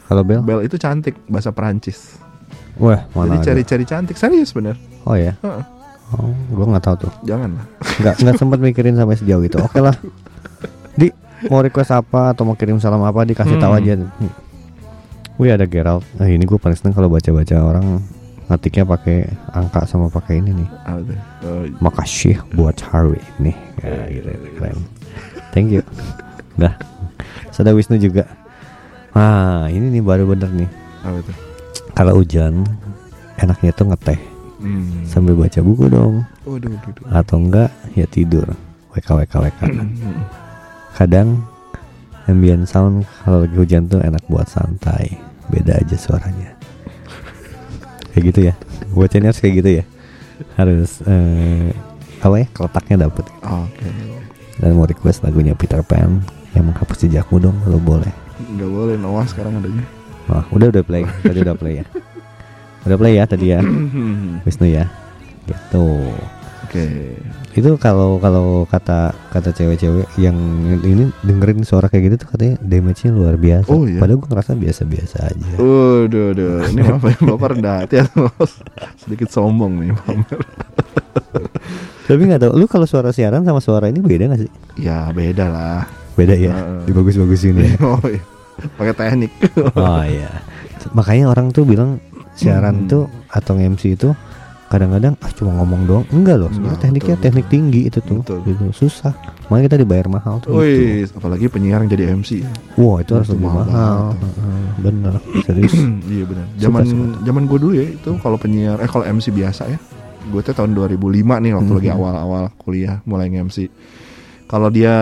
Speaker 2: Kalau Bel?
Speaker 3: Bell itu cantik bahasa Perancis.
Speaker 2: Wah mana
Speaker 3: Jadi cherry-cherry cantik serius bener.
Speaker 2: Oh ya.
Speaker 3: Heeh.
Speaker 2: Oh, gue nggak tahu tuh.
Speaker 3: Jangan lah.
Speaker 2: Nggak nggak sempat mikirin sampai sejauh itu. Oke lah. Di mau request apa atau mau kirim salam apa dikasih tahu
Speaker 3: Hmm.
Speaker 2: aja. Wih ada Gerald. Nah, ini gue paling seneng kalau baca-baca orang ngetiknya pakai angka sama pakai ini nih.
Speaker 3: Oh,
Speaker 2: Makasih buat hari ini. Ya, gitu, keren. Thank you. Dah. Sudah Wisnu juga. Ah, ini nih baru bener nih. Kalau hujan enaknya tuh ngeteh
Speaker 3: Hmm.
Speaker 2: sambil baca buku dong
Speaker 3: Waduh, waduh, waduh.
Speaker 2: atau enggak ya tidur. WK WK WK. Kadang ambient sound kalau lagi hujan tuh enak buat santai. Beda aja suaranya. Kayak gitu ya. Harus kayak gitu ya. Harus eh, apa ya? Keletaknya dapet.
Speaker 3: Oke.
Speaker 2: Dan mau request lagunya Peter Pan yang menghapus jejakmu dong kalau boleh.
Speaker 3: Nggak boleh Noah sekarang adanya.
Speaker 2: Wah, udah udah play. Tadi udah play ya. Udah play ya tadi ya. Wisnu ya. Gitu.
Speaker 3: Oke.
Speaker 2: Itu kalau kalau kata kata cewek-cewek yang ini dengerin suara kayak gitu tuh katanya damage-nya luar biasa.
Speaker 3: Oh, iya?
Speaker 2: Padahal gue ngerasa biasa-biasa aja.
Speaker 3: Waduh, waduh. Ini apa ya? Bapak rendah hati atau sedikit sombong nih, pamer.
Speaker 2: Tapi nggak tahu, lu kalau suara siaran sama suara ini beda gak sih?
Speaker 3: Ya beda lah.
Speaker 2: Beda ya.
Speaker 3: Heeh.
Speaker 2: Dibagus-bagusin ya.
Speaker 3: Oh iya. Pakai teknik.
Speaker 2: oh iya. Makanya orang tuh bilang siaran
Speaker 3: Hmm.
Speaker 2: tuh atau MC itu kadang-kadang ah cuma ngomong doang. Enggak loh, sebenarnya
Speaker 3: Enggak,
Speaker 2: tekniknya
Speaker 3: betul,
Speaker 2: teknik
Speaker 3: betul.
Speaker 2: tinggi itu tuh.
Speaker 3: Betul.
Speaker 2: Gitu. Susah. Makanya kita dibayar mahal tuh. gitu.
Speaker 3: Wih, apalagi penyiar yang jadi MC.
Speaker 2: Wah, itu harus lebih
Speaker 3: mahal
Speaker 2: mahal. Bener, serius.
Speaker 3: iya benar. Zaman zaman gue dulu ya itu kalau penyiar eh kalau MC biasa ya. Gue tuh tahun 2005 nih waktu
Speaker 2: Mhm.
Speaker 3: lagi awal-awal kuliah mulai nge-MC. Kalau dia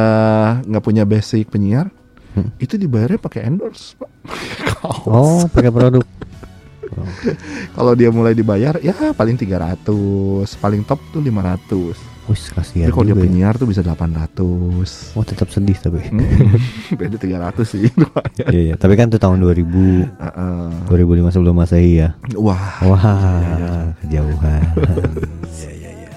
Speaker 3: nggak punya basic penyiar,
Speaker 2: Hmm.
Speaker 3: itu dibayarnya pakai endorse, Pak.
Speaker 2: Oh, pakai produk.
Speaker 3: Kalau dia mulai dibayar ya paling 300, paling top tuh 500.
Speaker 2: Wih, kasihan
Speaker 3: Tapi kalau dia
Speaker 2: ya.
Speaker 3: penyiar tuh bisa 800.
Speaker 2: Oh, tetap sedih tapi.
Speaker 3: Hmm, Beda 300 sih.
Speaker 2: Iya, iya. Tapi kan itu tahun 2000,
Speaker 3: Heeh.
Speaker 2: 2005 sebelum Masehi ya.
Speaker 3: Wah,
Speaker 2: Wah, kejauhan. Iya, iya, iya.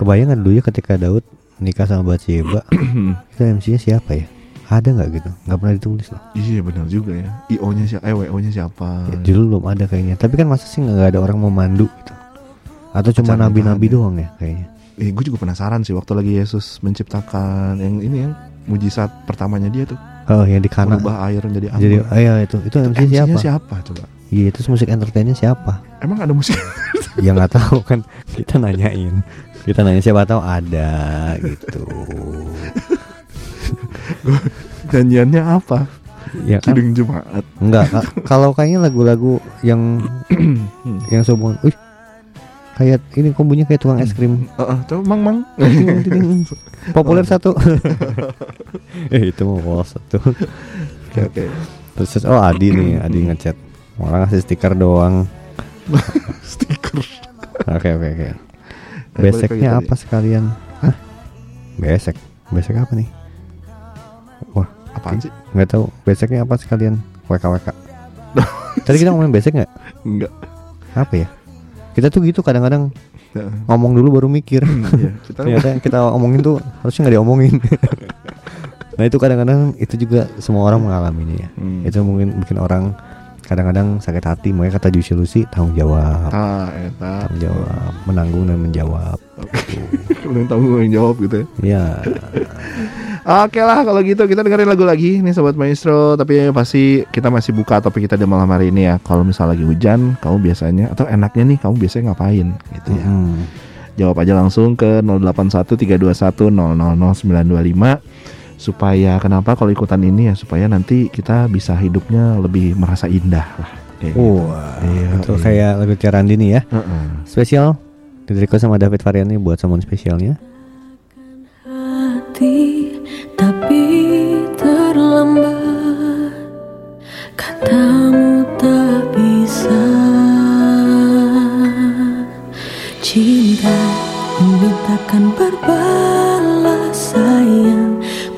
Speaker 2: Kebayang nggak dulu ya ketika Daud nikah sama Bathsheba, itu MC-nya siapa ya? Ada nggak gitu? Nggak pernah ditulis loh.
Speaker 3: iya benar juga ya. IO-nya siapa? Eh, WO-nya siapa?
Speaker 2: Ya, dulu belum ada kayaknya. Tapi kan masa sih nggak ada orang mau mandu gitu? Atau cuma nabi-nabi
Speaker 3: ya.
Speaker 2: doang ya kayaknya?
Speaker 3: Eh, gue juga penasaran sih waktu lagi Yesus menciptakan yang ini yang mujizat pertamanya dia tuh
Speaker 2: Oh, yang di kanan.
Speaker 3: merubah air menjadi anggur.
Speaker 2: Jadi, oh, iya itu, itu MC
Speaker 3: MC-nya
Speaker 2: siapa?
Speaker 3: siapa coba?
Speaker 2: Iya, itu musik entertainnya siapa?
Speaker 3: Emang ada musik?
Speaker 2: ya nggak tahu kan kita nanyain kita nanya siapa tahu ada gitu
Speaker 3: Nyanyiannya apa?
Speaker 2: ya kan?
Speaker 3: Kidung Jumat.
Speaker 2: enggak ka- kalau kayaknya lagu-lagu yang yang sehubungan wih kayak ini kok bunyinya kayak tukang es krim.
Speaker 3: Heeh, coba Mang Mang.
Speaker 2: Populer satu. Eh itu mau satu.
Speaker 3: Oke, oke.
Speaker 2: terus terus, oh Adi nih Adi ngechat. Orang ngasih stiker doang.
Speaker 3: Stiker.
Speaker 2: oke oke oke.
Speaker 3: Eh,
Speaker 2: beseknya apa sekalian? Hah? besek. Besek apa nih
Speaker 3: Apaan sih?
Speaker 2: nggak tahu. Beseknya apa sekalian? WK WK tadi kita ngomongin besek nggak?
Speaker 3: Enggak.
Speaker 2: apa ya? Kita tuh gitu kadang-kadang ngomong dulu baru mikir.
Speaker 3: Iya, kita
Speaker 2: ternyata yang kita omongin tuh harusnya nggak diomongin. Nah itu kadang-kadang itu juga semua orang mengalaminya ya.
Speaker 3: Hmm.
Speaker 2: itu mungkin bikin orang kadang-kadang sakit hati makanya kata Juicy Lucy tanggung jawab.
Speaker 3: Ah, eta.
Speaker 2: tanggung jawab menanggung dan menjawab.
Speaker 3: Belum tahu gue yang jawab gitu ya.
Speaker 2: ya
Speaker 3: Oke lah kalau gitu kita dengerin lagu lagi nih sobat maestro. Tapi pasti kita masih buka topik kita di malam hari ini ya. Kalau misalnya lagi hujan kamu biasanya atau enaknya nih kamu biasanya ngapain? Gitu ya.
Speaker 2: Mm,
Speaker 3: jawab aja langsung ke 081321000925 supaya kenapa kalau ikutan ini ya supaya nanti kita bisa hidupnya lebih merasa indah lah. Kayak gitu.
Speaker 2: wah
Speaker 3: Iya,
Speaker 2: itu
Speaker 3: iya.
Speaker 2: kayak lagu Carandini ya.
Speaker 3: Heeh.
Speaker 2: spesial. Didirikan sama David Variani buat someone spesialnya.
Speaker 1: Hati tapi terlambat. Katamu tak bisa. Cinta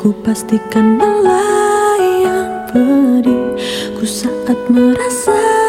Speaker 1: ku pastikan melayang pedih. Ku saat merasa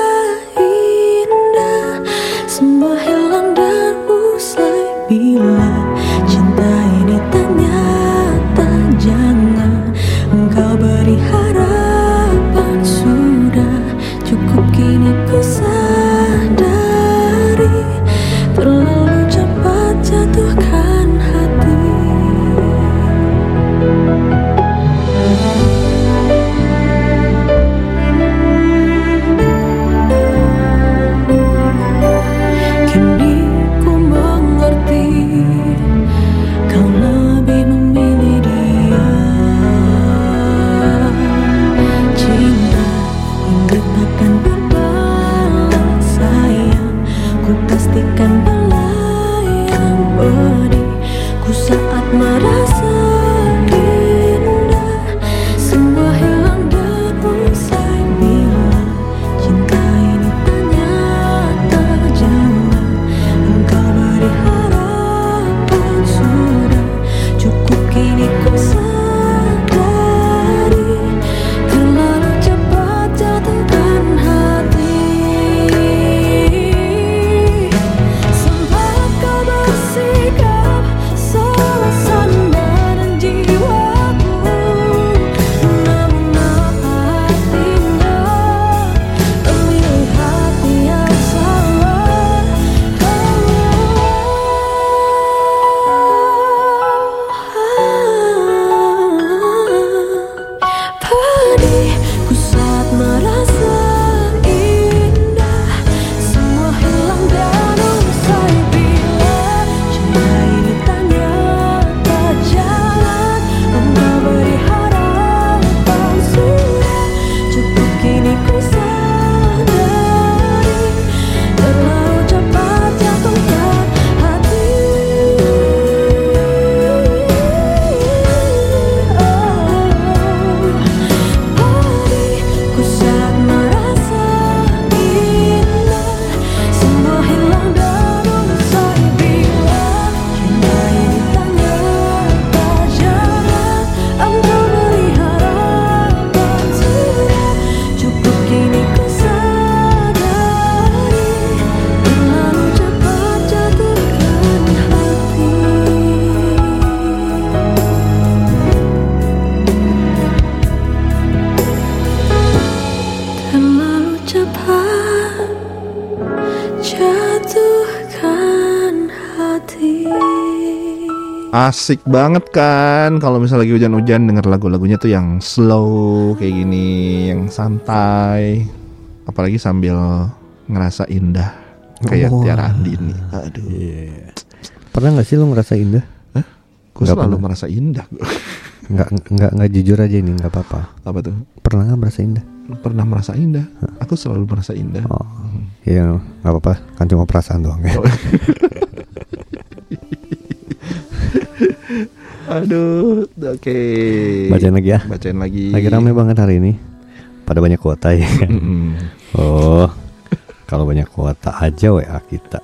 Speaker 3: Asik banget kan kalau misalnya lagi hujan-hujan denger lagu-lagunya tuh yang slow kayak gini, yang santai. Apalagi sambil ngerasa indah kayak
Speaker 2: Oh.
Speaker 3: Tiara Andini. Aduh.
Speaker 2: Pernah nggak sih lu ngerasa indah?
Speaker 3: Gue selalu
Speaker 2: pernah.
Speaker 3: merasa indah.
Speaker 2: Nggak nggak nggak jujur aja ini nggak apa-apa.
Speaker 3: Apa tuh?
Speaker 2: Pernah nggak merasa indah?
Speaker 3: Pernah merasa indah. Aku selalu merasa indah.
Speaker 2: Oh, iya nggak apa-apa. Kan cuma perasaan doang ya.
Speaker 3: Oh. Aduh, oke.
Speaker 2: Bacain lagi ya.
Speaker 3: Bacain lagi.
Speaker 2: Lagi rame banget hari ini. Pada banyak kuota ya. kan? Oh, kalau banyak kuota aja WA kita.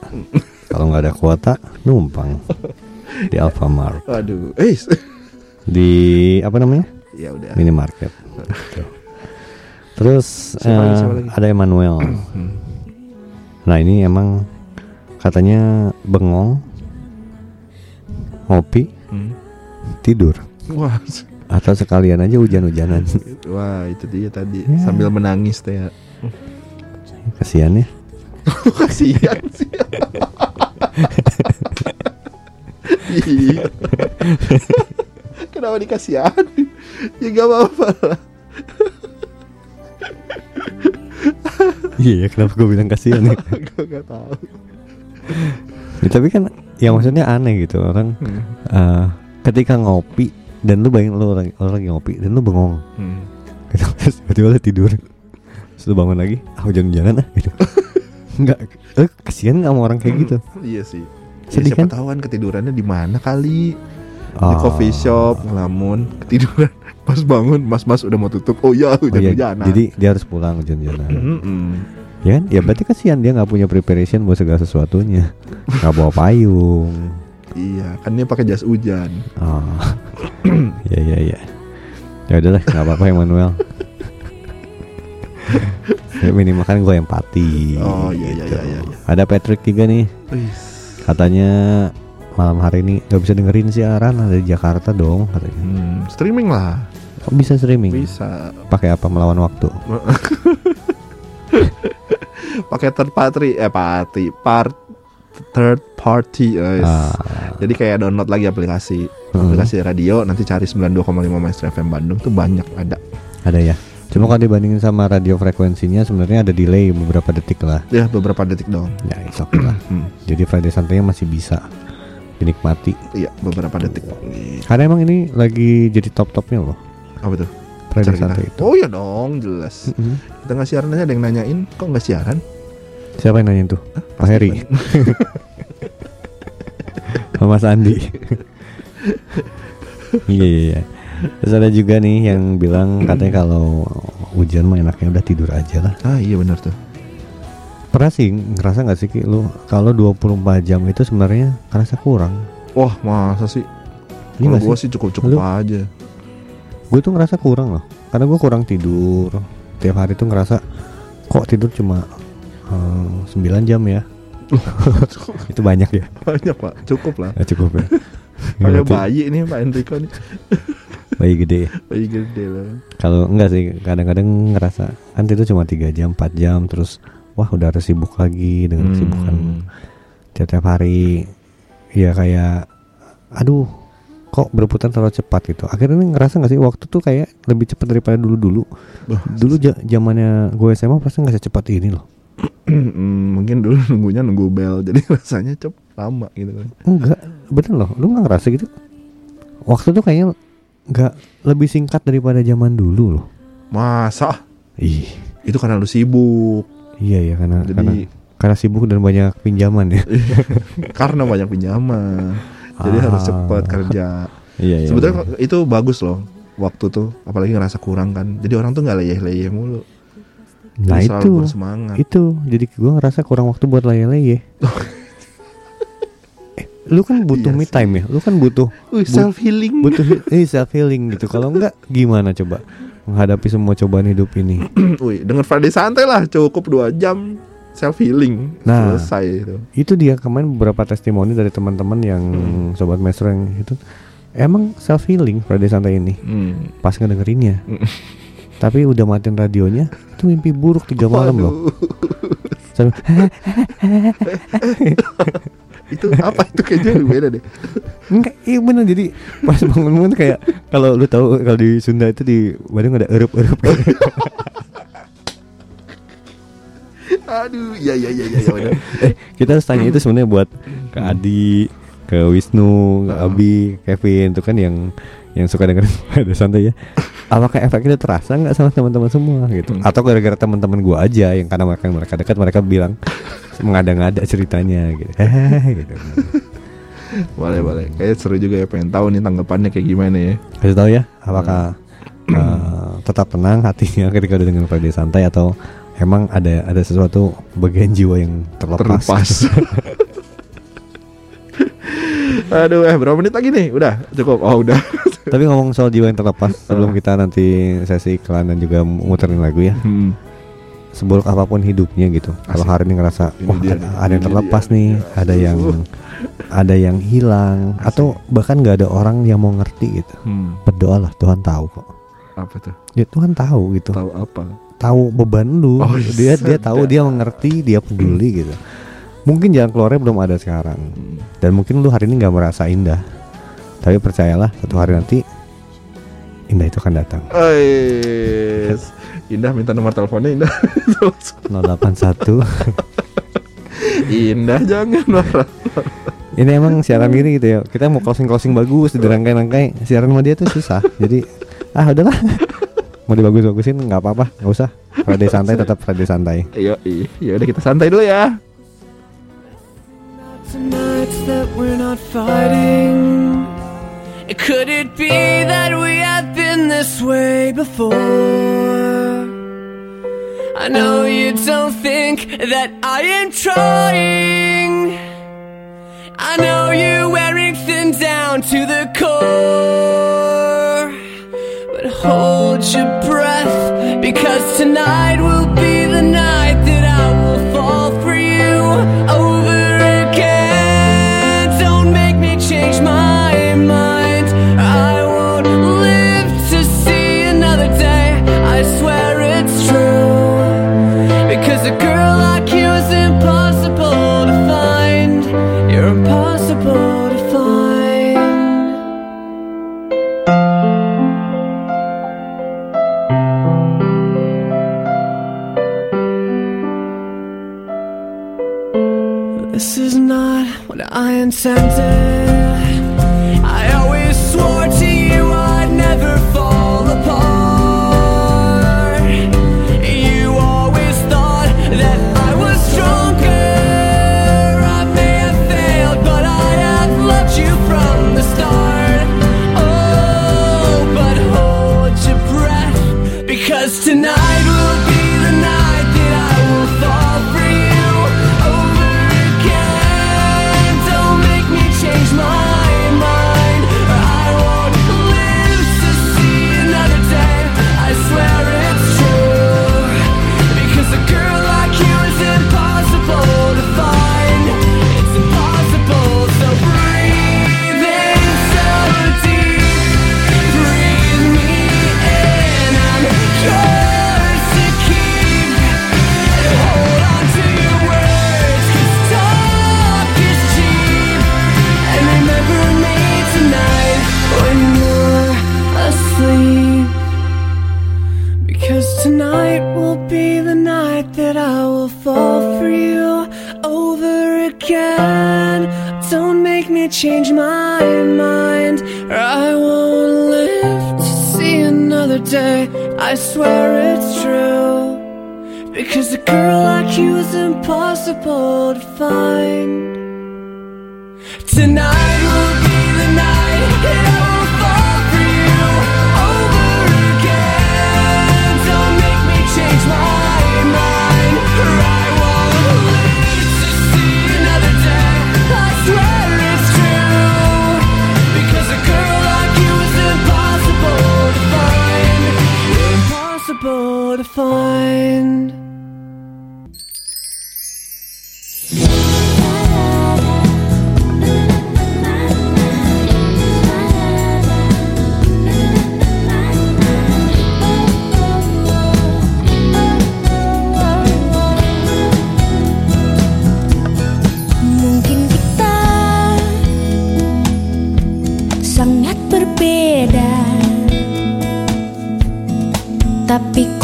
Speaker 2: Kalau nggak ada kuota, numpang di Alfamart,
Speaker 3: Aduh, eh,
Speaker 2: di apa namanya
Speaker 3: ya udah.
Speaker 2: minimarket. Gitu. Terus
Speaker 3: Siapa lagi,
Speaker 2: eh,
Speaker 3: siapa lagi?
Speaker 2: ada Emmanuel. Nah ini emang katanya bengong, ngopi,
Speaker 3: Hmm.
Speaker 2: Tidur,
Speaker 3: Wah,
Speaker 2: atau sekalian aja hujan-hujanan.
Speaker 3: wah itu dia tadi
Speaker 2: Ya.
Speaker 3: sambil menangis teh.
Speaker 2: Kasian ya.
Speaker 3: Kasihan sih. Iya. Kenapa dikasihanin? Ya gak apa-apa lah.
Speaker 2: Iya ya, kenapa gue bilang kasihan ya?
Speaker 3: Gue gak tahu.
Speaker 2: Ya, tapi kan ya maksudnya aneh gitu orang
Speaker 3: Hmm.
Speaker 2: eh, ketika ngopi dan lu bayangin lu orang, orang lagi ngopi dan lu bengong
Speaker 3: Hmm.
Speaker 2: gitu. terus tiba-tiba lu tidur terus lu bangun lagi ah hujan-hujanan ah gitu nggak eh, kasihan nggak sama orang kayak gitu
Speaker 3: Iya sih. Ya,
Speaker 2: Sedih
Speaker 3: siapa
Speaker 2: kan?
Speaker 3: tahu kan ketidurannya di mana kali? Di
Speaker 2: Ah.
Speaker 3: coffee shop ngelamun ketiduran. Pas bangun, mas-mas udah mau tutup. Oh iya,
Speaker 2: Oh iya,
Speaker 3: hujan-hujanan.
Speaker 2: jadi dia harus pulang hujan-hujanan
Speaker 3: Mm-mm.
Speaker 2: ya kan ya berarti kasihan dia nggak punya preparation buat segala sesuatunya nggak bawa payung
Speaker 3: Iya, kan dia pakai jas hujan.
Speaker 2: ah ya ya ya ya udahlah nggak apa-apa Emmanuel ya, minimal kan gue empati
Speaker 3: Oh, iya, iya,
Speaker 2: gitu.
Speaker 3: iya, iya, iya.
Speaker 2: ada Patrick juga nih katanya malam hari ini nggak bisa dengerin siaran ada di Jakarta dong katanya
Speaker 3: hmm, streaming lah.
Speaker 2: kok bisa streaming
Speaker 3: Bisa.
Speaker 2: pakai apa melawan waktu
Speaker 3: Pakai third party eh party part third party. guys.
Speaker 2: Ah.
Speaker 3: Jadi kayak download lagi aplikasi.
Speaker 2: Hmm.
Speaker 3: Aplikasi radio nanti cari 92,5 Maestro FM Bandung tuh banyak ada.
Speaker 2: ada ya cuma kalau dibandingin sama radio frekuensinya sebenarnya ada delay beberapa detik lah
Speaker 3: Ya beberapa detik dong.
Speaker 2: ya itu oke lah
Speaker 3: Hmm,
Speaker 2: jadi Friday santainya masih bisa dinikmati
Speaker 3: iya beberapa detik.
Speaker 2: karena emang ini lagi jadi top topnya loh
Speaker 3: Apa tuh?
Speaker 2: Friday santai itu
Speaker 3: Oh iya dong, jelas.
Speaker 2: Mm-mm.
Speaker 3: Kita nggak siaran aja ada yang nanyain, kok nggak siaran?
Speaker 2: Siapa yang nanya tuh? Pak Heri. Mas Andi. Iya iya iya. Terus ada juga nih yang bilang katanya kalau hujan mah enaknya udah tidur aja lah.
Speaker 3: Ah iya benar tuh.
Speaker 2: pernah sih ngerasa nggak sih Ki, lu kalau 24 jam itu sebenarnya kerasa kurang?
Speaker 3: Wah masa sih?
Speaker 2: Iya
Speaker 3: Kalau
Speaker 2: nggak
Speaker 3: gue
Speaker 2: sih?
Speaker 3: cukup-cukup aja.
Speaker 2: gue tuh ngerasa kurang loh. Karena gue kurang tidur. Tiap hari tuh ngerasa kok tidur cuma eh, 9 jam ya. Itu banyak ya.
Speaker 3: Banyak pak, cukup lah.
Speaker 2: Ya, cukup ya.
Speaker 3: Kayak bayi nih Pak Enrico nih,
Speaker 2: bayi gede. Ya.
Speaker 3: bayi gede loh.
Speaker 2: kalau enggak sih kadang-kadang ngerasa kan tidur cuma 3 jam 4 jam terus wah udah harus sibuk lagi dengan kesibukan
Speaker 3: Hmm.
Speaker 2: tiap-tiap hari. Ya kayak aduh kok berputar terlalu cepat gitu. Akhirnya ngerasa nggak sih waktu tuh kayak lebih cepat daripada dulu dulu dulu zamannya gue SMA pasti nggak secepat ini loh.
Speaker 3: Hmm, mungkin dulu nunggunya nunggu bel, jadi rasanya cepet lama gitu kan.
Speaker 2: enggak bener loh lu nggak ngerasa gitu waktu tuh kayaknya nggak lebih singkat daripada zaman dulu loh
Speaker 3: Masa?
Speaker 2: ih
Speaker 3: Itu karena lu sibuk.
Speaker 2: iya ya karena
Speaker 3: Jadi
Speaker 2: karena karena sibuk dan banyak pinjaman ya
Speaker 3: karena banyak pinjaman. Jadi
Speaker 2: Ah.
Speaker 3: harus cepat kerja.
Speaker 2: iya iya
Speaker 3: Sebetulnya itu bagus loh. Waktu tuh apalagi ngerasa kurang kan. Jadi orang tuh nggak leyeh-leyeh mulu.
Speaker 2: Nah
Speaker 3: Jadi
Speaker 2: itu
Speaker 3: bersemangat.
Speaker 2: itu jadi gue ngerasa kurang waktu buat leye-leye eh, lu kan butuh
Speaker 3: Iya
Speaker 2: me time ya lu kan butuh but-
Speaker 3: self healing.
Speaker 2: butuh eh self healing gitu kalau enggak gimana coba menghadapi semua cobaan hidup ini
Speaker 3: Wih, denger Friday santai lah, cukup dua jam self healing.
Speaker 2: Nah.
Speaker 3: Selesai itu.
Speaker 2: itu dia kemarin beberapa testimoni dari teman-teman yang sobat maestro yang itu emang self healing Friday santai ini
Speaker 3: Hmm.
Speaker 2: pas ngedengerinnya tapi udah matiin radionya itu mimpi buruk tiga malam loh. Sambil,
Speaker 3: Itu apa itu kayaknya beda deh.
Speaker 2: Enggak, iya bener jadi pas bangun-bangun tuh kayak kalau lu tahu kalau di Sunda itu di Bandung ada erup-erup
Speaker 3: Aduh, iya iya iya iya ya, udah.
Speaker 2: eh, kita harus tanya itu sebenarnya buat ke Adi, ke Wisnu, ke Abi, Kevin itu kan yang yang suka dengerin ada santai ya. Apakah efek itu terasa nggak sama teman-teman semua gitu?
Speaker 3: Hmm.
Speaker 2: Atau gara-gara teman-teman gua aja yang karena mereka mereka dekat mereka bilang mengada-ngada ceritanya gitu. Hehehe, gitu.
Speaker 3: Boleh boleh. Kayak seru juga ya pengen tahu nih tanggapannya kayak gimana ya.
Speaker 2: Kasih tahu ya, apakah eh, tetap tenang hatinya ketika udah dengan Friday santai atau emang ada ada sesuatu bagian jiwa yang terlepas?
Speaker 3: Terlepas. Aduh, eh berapa menit lagi nih? Udah cukup. Oh udah.
Speaker 2: Tapi ngomong soal jiwa yang terlepas, sebelum kita nanti sesi iklan dan juga muterin lagu ya,
Speaker 3: Hmm.
Speaker 2: seburuk apa pun hidupnya gitu. Kalau
Speaker 3: Asik.
Speaker 2: hari ini ngerasa,
Speaker 3: Ini
Speaker 2: wah
Speaker 3: dia
Speaker 2: ada, ada yang terlepas
Speaker 3: dia.
Speaker 2: nih,
Speaker 3: Ya,
Speaker 2: ada yang ada yang hilang, atau bahkan nggak ada orang yang mau ngerti gitu.
Speaker 3: Hmm.
Speaker 2: Berdoalah, Tuhan tahu kok.
Speaker 3: Apa tuh?
Speaker 2: Ya Tuhan tahu gitu.
Speaker 3: Tahu apa?
Speaker 2: tahu beban lu
Speaker 3: Oh,
Speaker 2: dia dia tahu dia mengerti dia peduli gitu mungkin jalan keluarnya belum ada sekarang.
Speaker 3: Hmm.
Speaker 2: dan mungkin lu hari ini nggak merasa indah. Tapi percayalah satu hari nanti indah itu akan datang.
Speaker 3: Ais. Indah minta nomor teleponnya Indah.
Speaker 2: 081
Speaker 3: Indah jangan marah.
Speaker 2: ini emang siaran gini gitu ya. Kita mau closing closing bagus dirangkai-rangkai. Siaran sama dia tuh susah. Jadi ah udahlah. Mau dibagus-bagusin nggak apa-apa. Nggak usah. Friday santai tetap Friday santai.
Speaker 3: Yo, ya udah kita santai dulu ya.
Speaker 7: Tonight's that we're not fighting. Could it be that we have been this way before? I know you don't think that I am trying. I know you're wearing thin down to the core. But hold your breath because tonight will I I swear it's true. Because a girl like you is impossible to find.
Speaker 1: Tapi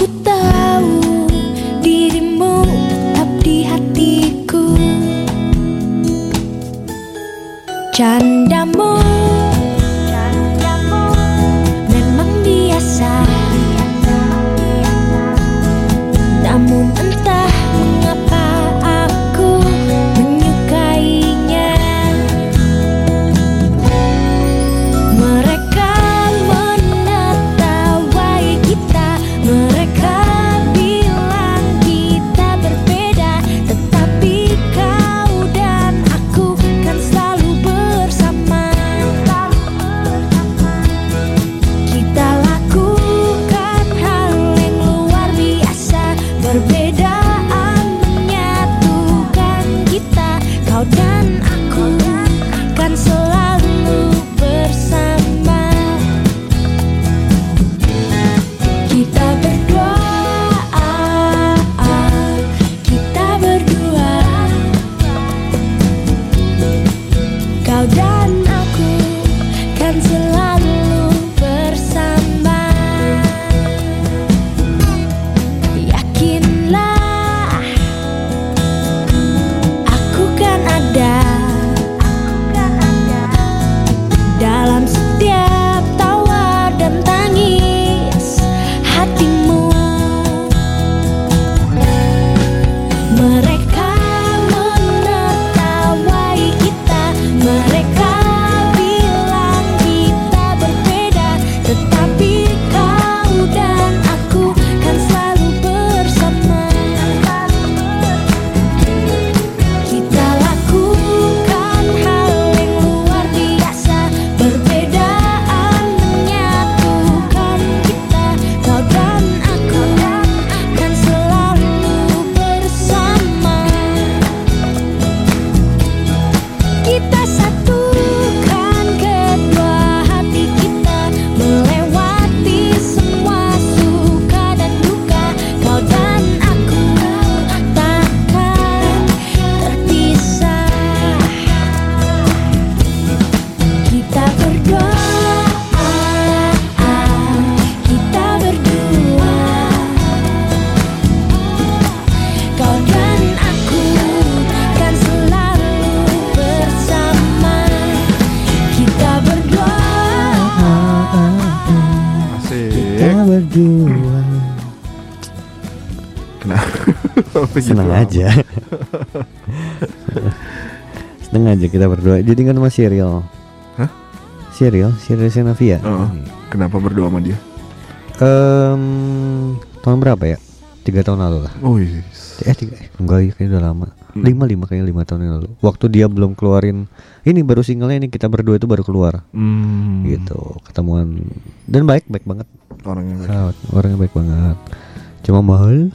Speaker 2: Senang
Speaker 3: gitu
Speaker 2: aja Seneng aja kita berdua Jadi kan sama serial
Speaker 3: Hah?
Speaker 2: Serial, serial Senavia
Speaker 3: Heeh. Kenapa berdoa sama dia?
Speaker 2: Em, Tahun berapa ya? Tiga tahun lalu lah
Speaker 3: Oh iya.
Speaker 2: Eh tiga, eh, enggak ya kayaknya udah lama
Speaker 3: Hmm.
Speaker 2: Lima, lima kayaknya lima tahun yang lalu Waktu dia belum keluarin Ini baru singlenya ini kita berdua itu baru keluar
Speaker 3: Hmm.
Speaker 2: Gitu Ketemuan Dan baik, baik banget
Speaker 3: Orangnya baik.
Speaker 2: Sangat, Orangnya baik banget Cuma mahal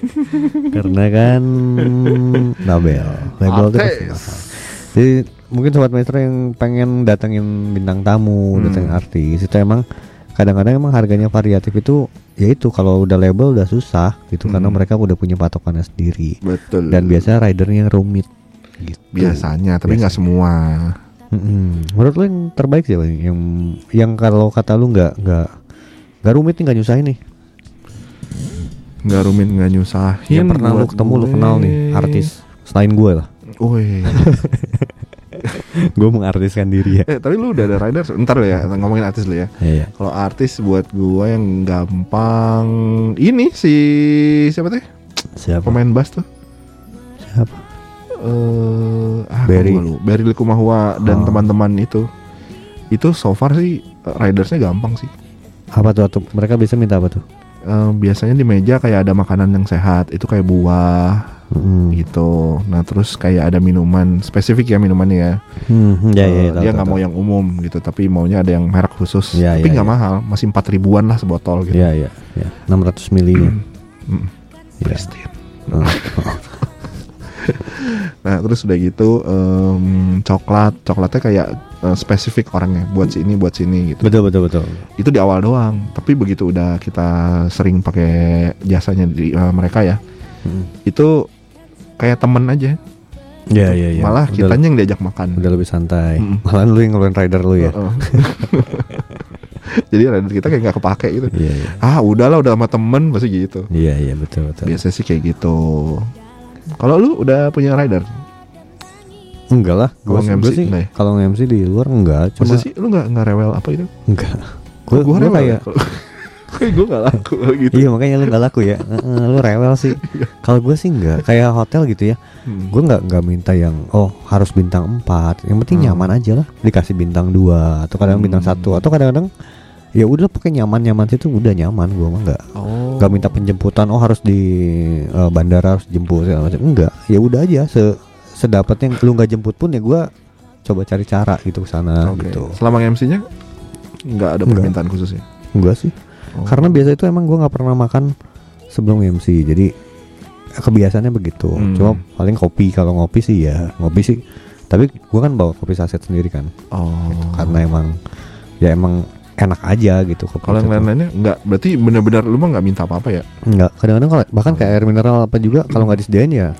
Speaker 2: Karena kan Label Label itu Jadi mungkin sobat maestro yang pengen datengin bintang tamu,
Speaker 3: Hmm.
Speaker 2: datengin artis itu emang kadang-kadang emang harganya variatif itu ya itu kalau udah label udah susah gitu karena
Speaker 3: Hmm.
Speaker 2: mereka udah punya patokannya sendiri
Speaker 3: Betul.
Speaker 2: dan biasa ridernya rumit gitu.
Speaker 3: biasanya, tapi nggak semua.
Speaker 2: Mm-mm. Menurut lo yang terbaik nih? Yang yang kalau kata lu nggak nggak nggak rumit nih nggak nyusahin nih.
Speaker 3: Nggak rumit, nggak nyusahin.
Speaker 2: yang pernah lu ketemu lu
Speaker 3: gue.
Speaker 2: kenal nih artis selain gue lah.
Speaker 3: Woi.
Speaker 2: gue mengartiskan diri ya.
Speaker 3: eh tapi lu udah ada rider? Ntar lo ya ngomongin artis lu ya.
Speaker 2: Iya.
Speaker 3: Kalau artis buat gua yang gampang ini si siapa teh?
Speaker 2: Siapa?
Speaker 3: Pemain bass tuh.
Speaker 2: Siapa?
Speaker 3: Eh ah,
Speaker 2: Barry.
Speaker 3: lupa. Barry Likumahua dan
Speaker 2: Oh.
Speaker 3: teman-teman itu. Itu so far sih eh, ridersnya gampang sih.
Speaker 2: Apa tuh? Atau mereka bisa minta apa tuh?
Speaker 3: Eh, biasanya di meja kayak ada makanan yang sehat, itu kayak buah
Speaker 2: Hmm.
Speaker 3: gitu. Nah terus kayak ada minuman spesifik ya minumannya ya.
Speaker 2: Hmm, ya, ya, ya, tahu,
Speaker 3: dia nggak mau yang umum gitu, tapi maunya ada yang merek khusus.
Speaker 2: Ya,
Speaker 3: tapi
Speaker 2: ya,
Speaker 3: nggak
Speaker 2: ya.
Speaker 3: mahal, masih empat ribuan lah sebotol gitu.
Speaker 2: Iya, iya, ya. 600 milinya.
Speaker 3: Mm.
Speaker 2: Iya.
Speaker 3: Pristine.
Speaker 2: Oh.
Speaker 3: Nah terus udah gitu em, coklat, coklatnya kayak eh, spesifik orangnya buat sini, buat sini gitu.
Speaker 2: betul, betul, betul.
Speaker 3: Itu di awal doang, tapi begitu udah kita sering pakai jasanya di eh, mereka ya,
Speaker 2: Hmm.
Speaker 3: itu kayak temen aja.
Speaker 2: Iya iya iya.
Speaker 3: Malah
Speaker 2: Udah-
Speaker 3: kitanya yang diajak makan.
Speaker 2: udah lebih santai.
Speaker 3: Mm.
Speaker 2: Malah lu yang ngeluarin rider lu ya.
Speaker 3: Heeh. Jadi rider kita kayak nggak kepake gitu.
Speaker 2: Iya iya.
Speaker 3: Ah udahlah udah sama temen pasti gitu.
Speaker 2: Iya iya betul betul.
Speaker 3: Biasanya sih kayak gitu. Kalau lu udah punya rider,
Speaker 2: Enggak lah, gua, gua
Speaker 3: nge-MC
Speaker 2: sih
Speaker 3: enggak ya?
Speaker 2: kalau nge-MC di luar enggak, cuma
Speaker 3: masa sih lu nggak nggak rewel apa itu?
Speaker 2: enggak.
Speaker 3: Gua,
Speaker 2: Gua, gua
Speaker 3: rewel
Speaker 2: kayak
Speaker 3: ya. Kayak gue gak laku gitu.
Speaker 2: Iya makanya lu gak laku ya Lu rewel sih Kalau gue sih enggak Kayak hotel gitu ya
Speaker 3: Hmm.
Speaker 2: Gue nggak nggak minta yang Oh harus bintang 4 Yang penting
Speaker 3: Hmm.
Speaker 2: nyaman aja lah Dikasih bintang 2 Atau kadang
Speaker 3: Hmm.
Speaker 2: bintang satu Atau kadang-kadang Ya udah pakai nyaman-nyaman situ udah nyaman gue mah nggak
Speaker 3: Oh.
Speaker 2: nggak minta penjemputan oh harus di eh, bandara harus jemput segala macam enggak ya udah aja se sedapatnya lu nggak jemput pun ya gue coba cari cara gitu ke sana
Speaker 3: Oke.
Speaker 2: gitu
Speaker 3: Selama MC-nya nggak ada
Speaker 2: Nggak.
Speaker 3: permintaan khusus ya?
Speaker 2: enggak sih
Speaker 3: Oh.
Speaker 2: Karena biasa itu emang gue nggak pernah makan sebelum MC, jadi kebiasaannya begitu.
Speaker 3: Hmm.
Speaker 2: Cuma paling kopi kalau ngopi sih ya ngopi sih. Tapi gue kan bawa kopi saset sendiri kan,
Speaker 3: Oh.
Speaker 2: karena emang ya emang enak aja gitu. kopi
Speaker 3: Kalau yang lain-lainnya nggak, berarti benar-benar lu mah nggak minta apa-apa ya?
Speaker 2: Enggak, kadang-kadang kalau bahkan kayak air mineral apa juga kalau nggak disediain ya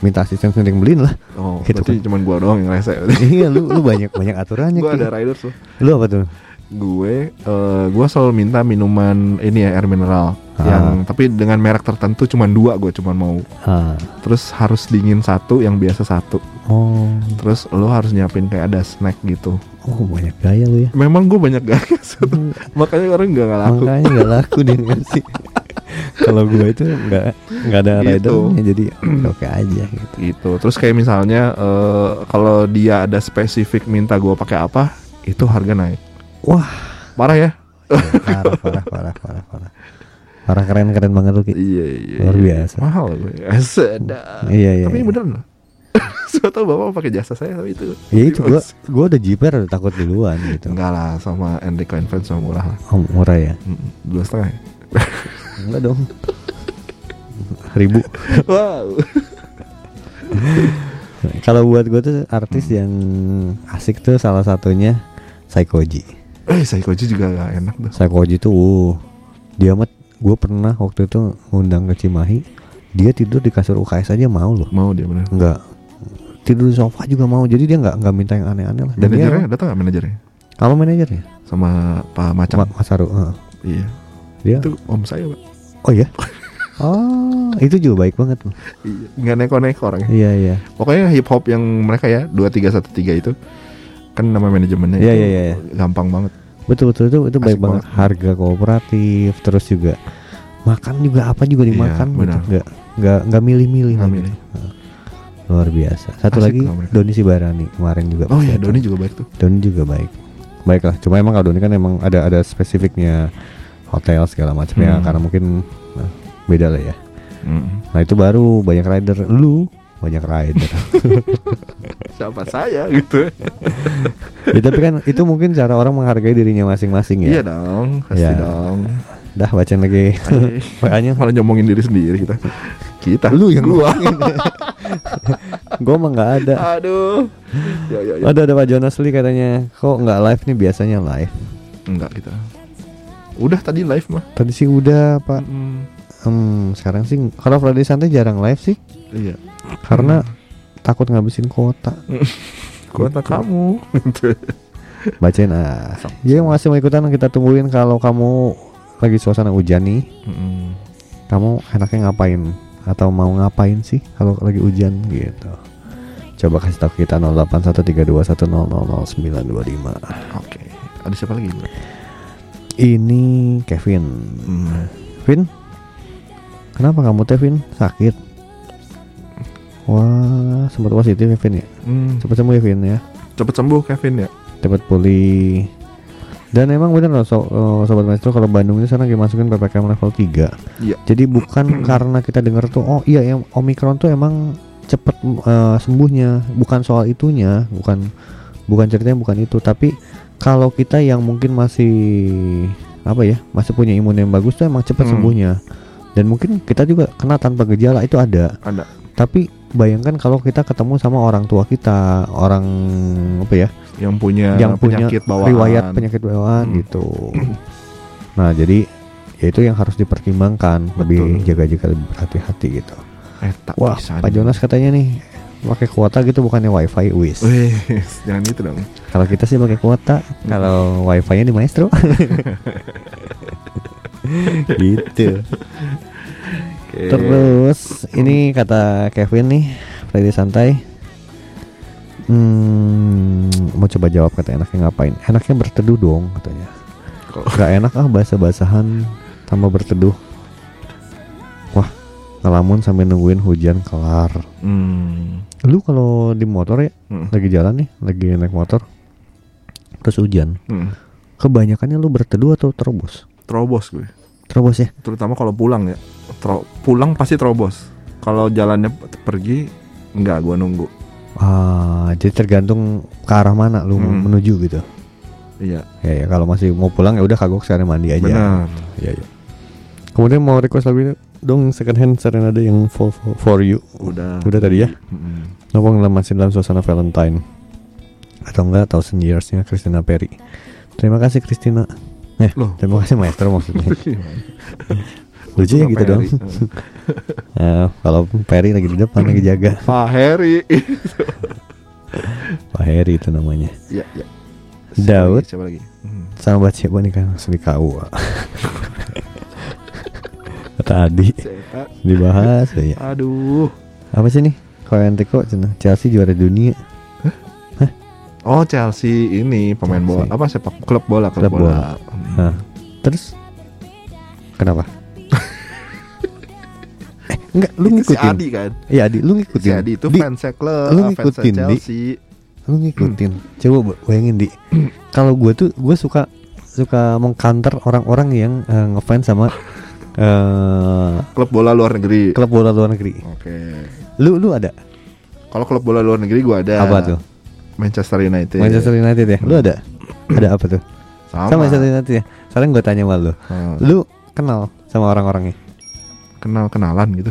Speaker 2: minta asisten sendiri yang beliin lah.
Speaker 3: Oh,
Speaker 2: Gitu
Speaker 3: berarti cuman gua doang yang rese.
Speaker 2: iya, lu lu banyak banyak aturannya.
Speaker 3: gua ada riders loh.
Speaker 2: Lu apa tuh?
Speaker 3: Gue, eh, gua selalu minta minuman ini ya air mineral,
Speaker 2: Ah.
Speaker 3: yang tapi dengan merek tertentu cuman dua gue cuman mau.
Speaker 2: Ah.
Speaker 3: Terus harus dingin satu, yang biasa satu.
Speaker 2: Oh,
Speaker 3: Terus lo harus nyiapin kayak ada snack gitu.
Speaker 2: Oh banyak gaya lu ya.
Speaker 3: Memang gue banyak gaya, makanya orang nggak nggak laku.
Speaker 2: Makanya nggak laku di MC. Kalau gue itu nggak nggak ada
Speaker 3: Gitu.
Speaker 2: ridernya jadi oke aja gitu.
Speaker 3: gitu terus kayak misalnya eh, kalau dia ada spesifik minta gue pakai apa itu harga naik
Speaker 2: Wah,
Speaker 3: parah ya
Speaker 2: parah parah parah parah parah. Parah keren keren banget lu
Speaker 3: iya iya
Speaker 2: Luar
Speaker 3: iya.
Speaker 2: biasa.
Speaker 3: mahal gue sedap
Speaker 2: Iya iya.
Speaker 3: tapi
Speaker 2: iya.
Speaker 3: bener loh Soalnya tahu bapak pakai jasa saya tapi itu
Speaker 2: Ya itu gua gua udah jiper udah takut duluan gitu.
Speaker 3: enggak lah sama Enrico Invent sama murah lah
Speaker 2: Oh, murah ya?
Speaker 3: Dua setengah?
Speaker 2: Enggak dong. Ribu.
Speaker 3: wow
Speaker 2: Kalau buat gue tuh artis yang asik tuh salah satunya Saikoji.
Speaker 3: eh Saikoji juga gak enak tuh
Speaker 2: Saikoji tuh uh, dia mah gue pernah waktu itu ngundang ke Cimahi dia tidur di kasur UKS aja mau loh
Speaker 3: mau dia bener
Speaker 2: nggak tidur di sofa juga mau. Jadi dia nggak nggak minta yang aneh-aneh lah. Dan dia
Speaker 3: manajernya? datang nggak manajernya?
Speaker 2: Kalau manajernya
Speaker 3: sama Pak Macam
Speaker 2: Ma- Mas Haru heeh.
Speaker 3: iya.
Speaker 2: Dia?
Speaker 3: Itu om saya pak.
Speaker 2: Oh ya oh itu juga baik banget
Speaker 3: iya nggak neko-neko orangnya
Speaker 2: iya iya.
Speaker 3: Pokoknya hip hop yang mereka ya 2313 itu kan nama manajemennya
Speaker 2: Iya,
Speaker 3: itu
Speaker 2: iya, iya.
Speaker 3: gampang banget.
Speaker 2: betul betul. Itu itu baik
Speaker 3: Asik
Speaker 2: banget.
Speaker 3: banget.
Speaker 2: harga kooperatif terus juga makan juga apa juga dimakan gitu.
Speaker 3: benar.
Speaker 2: nggak nggak nggak milih-milih
Speaker 3: Nggak
Speaker 2: lagi.
Speaker 3: milih.
Speaker 2: Luar biasa satu
Speaker 3: Asik
Speaker 2: lagi. Doni Sibarani kemarin juga
Speaker 3: Oh
Speaker 2: datang.
Speaker 3: Doni juga baik tuh.
Speaker 2: Doni juga baik baik lah cuma emang kalau Doni kan emang ada ada spesifiknya hotel segala macamnya
Speaker 3: Hmm.
Speaker 2: karena mungkin nah, beda lah ya
Speaker 3: Mm.
Speaker 2: nah itu baru banyak rider lu banyak rider
Speaker 3: Siapa saya gitu.
Speaker 2: ya, tapi kan itu mungkin cara orang menghargai dirinya masing-masing ya
Speaker 3: Iya dong, pasti
Speaker 2: Iya.
Speaker 3: dong.
Speaker 2: dah bacain lagi makanya
Speaker 3: Malah nyomongin diri sendiri kita. Kita.
Speaker 2: lu yang
Speaker 3: gua.
Speaker 2: Gue mah nggak ada
Speaker 3: Aduh. Ya ya ya.
Speaker 2: ada ada Pak Jonas Lee katanya kok nggak live nih biasanya live
Speaker 3: Enggak kita. Udah tadi live mah.
Speaker 2: tadi sih udah Pak
Speaker 3: Mm,
Speaker 2: hmm, sekarang sih kalau Friday santai jarang live sih
Speaker 3: Iya.
Speaker 2: karena takut ngabisin kuota
Speaker 3: Kuota kamu.
Speaker 2: bacain ah ya yang masih mau ikutan kita tungguin kalau kamu lagi suasana hujan nih
Speaker 3: Mm.
Speaker 2: kamu enaknya ngapain atau mau ngapain sih kalau lagi hujan gitu coba kasih tahu kita 081321000925
Speaker 3: Oke. Ada siapa lagi? Bro?
Speaker 2: ini Kevin
Speaker 3: Hmm.
Speaker 2: Vin kenapa kamu teh Vin sakit wah sempat positif ya Vin ya
Speaker 3: Hmm.
Speaker 2: cepat sembuh ya Vin ya
Speaker 3: Cepet sembuh Kevin ya.
Speaker 2: cepat pulih dan emang bener loh so- eh, sobat maestro kalau Bandung ini sekarang lagi masukin ppkm level 3
Speaker 3: Iya.
Speaker 2: jadi bukan karena kita dengar tuh oh iya yang omikron tuh emang cepet eh, sembuhnya bukan soal itunya bukan bukan ceritanya bukan itu tapi kalau kita yang mungkin masih apa ya masih punya imun yang bagus tuh emang cepet
Speaker 3: Hmm.
Speaker 2: sembuhnya dan mungkin kita juga kena tanpa gejala itu ada
Speaker 3: Ada.
Speaker 2: tapi bayangkan kalau kita ketemu sama orang tua kita orang apa ya
Speaker 3: Yang punya
Speaker 2: yang punya
Speaker 3: penyakit bawaan.
Speaker 2: riwayat penyakit bawaan
Speaker 3: Hmm.
Speaker 2: gitu. Nah, jadi ya itu yang harus dipertimbangkan, lebih
Speaker 3: Betul.
Speaker 2: jaga-jaga lebih hati-hati gitu.
Speaker 3: Eh,
Speaker 2: Wah,
Speaker 3: bisa
Speaker 2: Pak. Jonas katanya nih pakai kuota gitu bukannya wifi wis.
Speaker 3: Jangan gitu dong.
Speaker 2: Kalau kita sih pakai kuota, kalau wifi-nya di Maestro. gitu. Terus ini kata Kevin nih, Friday santai. Hmm, mau coba jawab kata enaknya ngapain? Enaknya berteduh dong katanya.
Speaker 3: Kok-
Speaker 2: Gak enak ah bahasa-basahan tambah berteduh. Wah, ngelamun sambil nungguin hujan kelar.
Speaker 3: Hmm.
Speaker 2: Lu kalau di motor ya,
Speaker 3: Hmm.
Speaker 2: lagi jalan nih, lagi naik motor, terus hujan.
Speaker 3: Hmm.
Speaker 2: Kebanyakannya lu berteduh atau terobos?
Speaker 3: Terobos gue.
Speaker 2: Terobos ya?
Speaker 3: Terutama kalau pulang ya. Tro- pulang pasti terobos. Kalau jalannya pergi enggak gua nunggu.
Speaker 2: Ah, jadi tergantung ke arah mana lu
Speaker 3: Hmm.
Speaker 2: menuju gitu.
Speaker 3: Iya,
Speaker 2: Ya, ya kalau masih mau pulang ya udah kagok sekarang mandi aja.
Speaker 3: benar.
Speaker 2: Iya, iya. Kemudian mau request lagu dong second hand serenade yang for, for, for you.
Speaker 3: Udah.
Speaker 2: Udah tadi ya?
Speaker 3: Mm-mm.
Speaker 2: Nopo masih dalam suasana Valentine atau enggak Thousand Yearsnya Christina Perry. Terima kasih Christina. Eh,
Speaker 3: Loh.
Speaker 2: terima kasih Maestro maksudnya. Lucu ya gitu dong. Eh, kalau Perry lagi di depan lagi jaga.
Speaker 3: Pak Heri.
Speaker 2: Pak Heri itu namanya.
Speaker 3: Iya, iya.
Speaker 2: Daud.
Speaker 3: Siapa lagi? Hmm.
Speaker 2: Sama siapa nih kan langsung di KUA. Kata Adi dibahas ya.
Speaker 3: Aduh.
Speaker 2: Apa sih nih? Kalau yang teko Chelsea juara dunia.
Speaker 3: Oh Chelsea ini pemain
Speaker 2: Chelsea.
Speaker 3: bola apa sepak klub bola klub,
Speaker 2: Klub bola.
Speaker 3: bola. Hmm.
Speaker 2: Nah, terus kenapa? eh, enggak, lu
Speaker 3: Si
Speaker 2: ngikutin.
Speaker 3: Adi kan.
Speaker 2: Iya, Adi, lu
Speaker 3: Si
Speaker 2: ngikutin.
Speaker 3: Adi itu
Speaker 2: Di-
Speaker 3: fansnya klub,
Speaker 2: lu
Speaker 3: fansnya
Speaker 2: ngikutin, Di.
Speaker 3: Chelsea.
Speaker 2: Lu ngikutin. Coba ba- bayangin di. Kalau gue tuh gue suka suka mengcounter orang-orang yang eh, ngefans sama eh
Speaker 3: Klub bola luar negeri.
Speaker 2: klub bola luar negeri.
Speaker 3: Oke.
Speaker 2: Lu lu ada?
Speaker 3: Kalau klub bola luar negeri gua ada.
Speaker 2: Apa tuh?
Speaker 3: Manchester United.
Speaker 2: Manchester United ya. Lu ada? Ada apa tuh?
Speaker 3: Sama.
Speaker 2: Sama Manchester United ya. Sekarang gue tanya sama lu.
Speaker 3: Hmm.
Speaker 2: Lu kenal sama orang-orangnya?
Speaker 3: kenal kenalan gitu.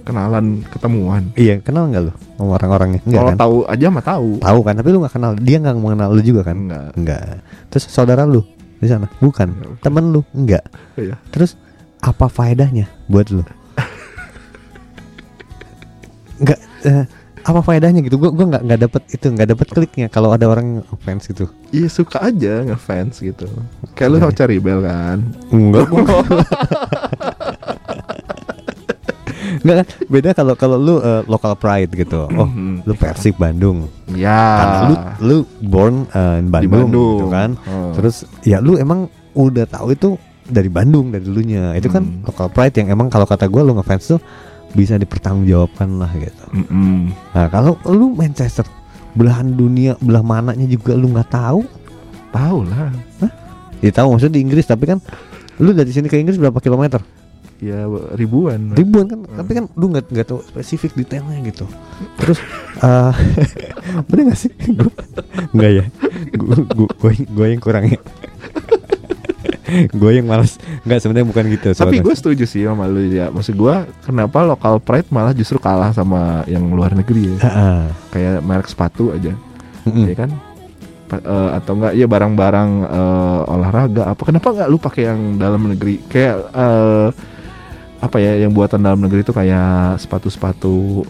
Speaker 3: Kenalan ketemuan.
Speaker 2: Iya, kenal nggak lu sama orang-orangnya? Enggak
Speaker 3: Kalau
Speaker 2: kan?
Speaker 3: tahu aja mah tahu.
Speaker 2: Tahu kan, tapi lu nggak kenal. Dia nggak mengenal lu juga kan?
Speaker 3: Enggak.
Speaker 2: Enggak. Terus saudara lu di sana? Bukan. Temen lu? Enggak.
Speaker 3: Iya.
Speaker 2: Terus apa faedahnya buat lu? Enggak. eh, apa faedahnya gitu? Gua gua nggak nggak dapet itu, nggak dapet kliknya kalau ada orang fans gitu.
Speaker 3: Iya suka aja ngefans gitu. Kayak lu
Speaker 2: Iya.
Speaker 3: sama Cherry Bell kan.
Speaker 2: Enggak. Enggak kan? Beda kalau kalau lu eh, local pride gitu. Oh,
Speaker 3: Mhm.
Speaker 2: lu Persib Bandung.
Speaker 3: Ya.
Speaker 2: Karena lu lu born eh, in Bandung,
Speaker 3: Bandung.
Speaker 2: gitu kan.
Speaker 3: Oh.
Speaker 2: Terus ya lu emang udah tahu itu dari Bandung dari dulunya. Itu kan
Speaker 3: Hmm.
Speaker 2: local pride yang emang kalau kata gua lu ngefans tuh bisa dipertanggungjawabkan lah gitu.
Speaker 3: Mm-mm.
Speaker 2: Nah, kalau lu Manchester belahan dunia belah mananya juga lu nggak tahu.
Speaker 3: Tahu lah.
Speaker 2: Ya tahu maksudnya di Inggris tapi kan lu dari sini ke Inggris berapa kilometer?
Speaker 3: Ya ribuan.
Speaker 2: ribuan kan tapi kan lu nggak nggak tahu spesifik detailnya gitu terus eh bener gak sih Gua- nggak ya gue gue gue yang kurang ya gue yang malas nggak sebenarnya bukan gitu
Speaker 3: Tapi gue setuju sih sama lu ya. Maksud gue kenapa lokal pride malah justru kalah sama yang luar negeri ya. Kayak merek sepatu aja, ya kan? Pa- eh, atau enggak ya barang-barang eh, olahraga apa kenapa nggak lu pakai yang dalam negeri kayak eh, apa ya yang buatan dalam negeri itu kayak sepatu-sepatu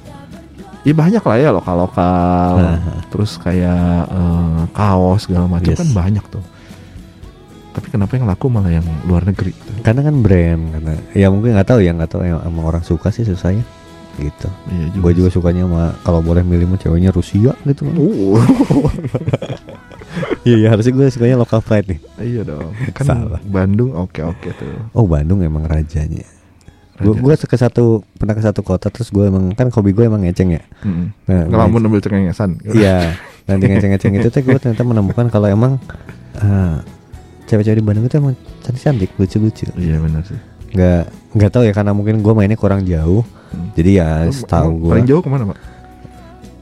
Speaker 3: ya banyak lah ya lokal-lokal
Speaker 2: Nah.
Speaker 3: terus kayak eh, kaos segala macam
Speaker 2: Yes.
Speaker 3: kan banyak tuh tapi kenapa yang laku malah yang luar negeri
Speaker 2: karena kan brand karena ya mungkin nggak tahu ya nggak tahu yang emang orang suka sih susah ya gitu
Speaker 3: Iya
Speaker 2: gue juga sukanya sama kalau boleh milih mah ceweknya Rusia gitu kan iya iya harusnya gue sukanya local pride nih
Speaker 3: iya dong. Kan
Speaker 2: Salah.
Speaker 3: Bandung oke-oke tuh.
Speaker 2: oh Bandung emang rajanya gue gue ke satu pernah ke satu kota terus gue emang kan hobi gue emang ngeceng ya
Speaker 3: Mm.
Speaker 2: nah,
Speaker 3: Ngelamun ambil cengengesan.
Speaker 2: Iya, dan di ngeceng-ngeceng itu tuh gue ternyata menemukan kalau emang eh, cewek-cewek di Bandung itu emang cantik-cantik, lucu-lucu.
Speaker 3: Iya benar sih.
Speaker 2: Nggak nggak tahu ya karena mungkin gue mainnya kurang jauh.
Speaker 3: Hmm.
Speaker 2: Jadi ya setahu
Speaker 3: emang
Speaker 2: gue
Speaker 3: Paling jauh ke mana pak?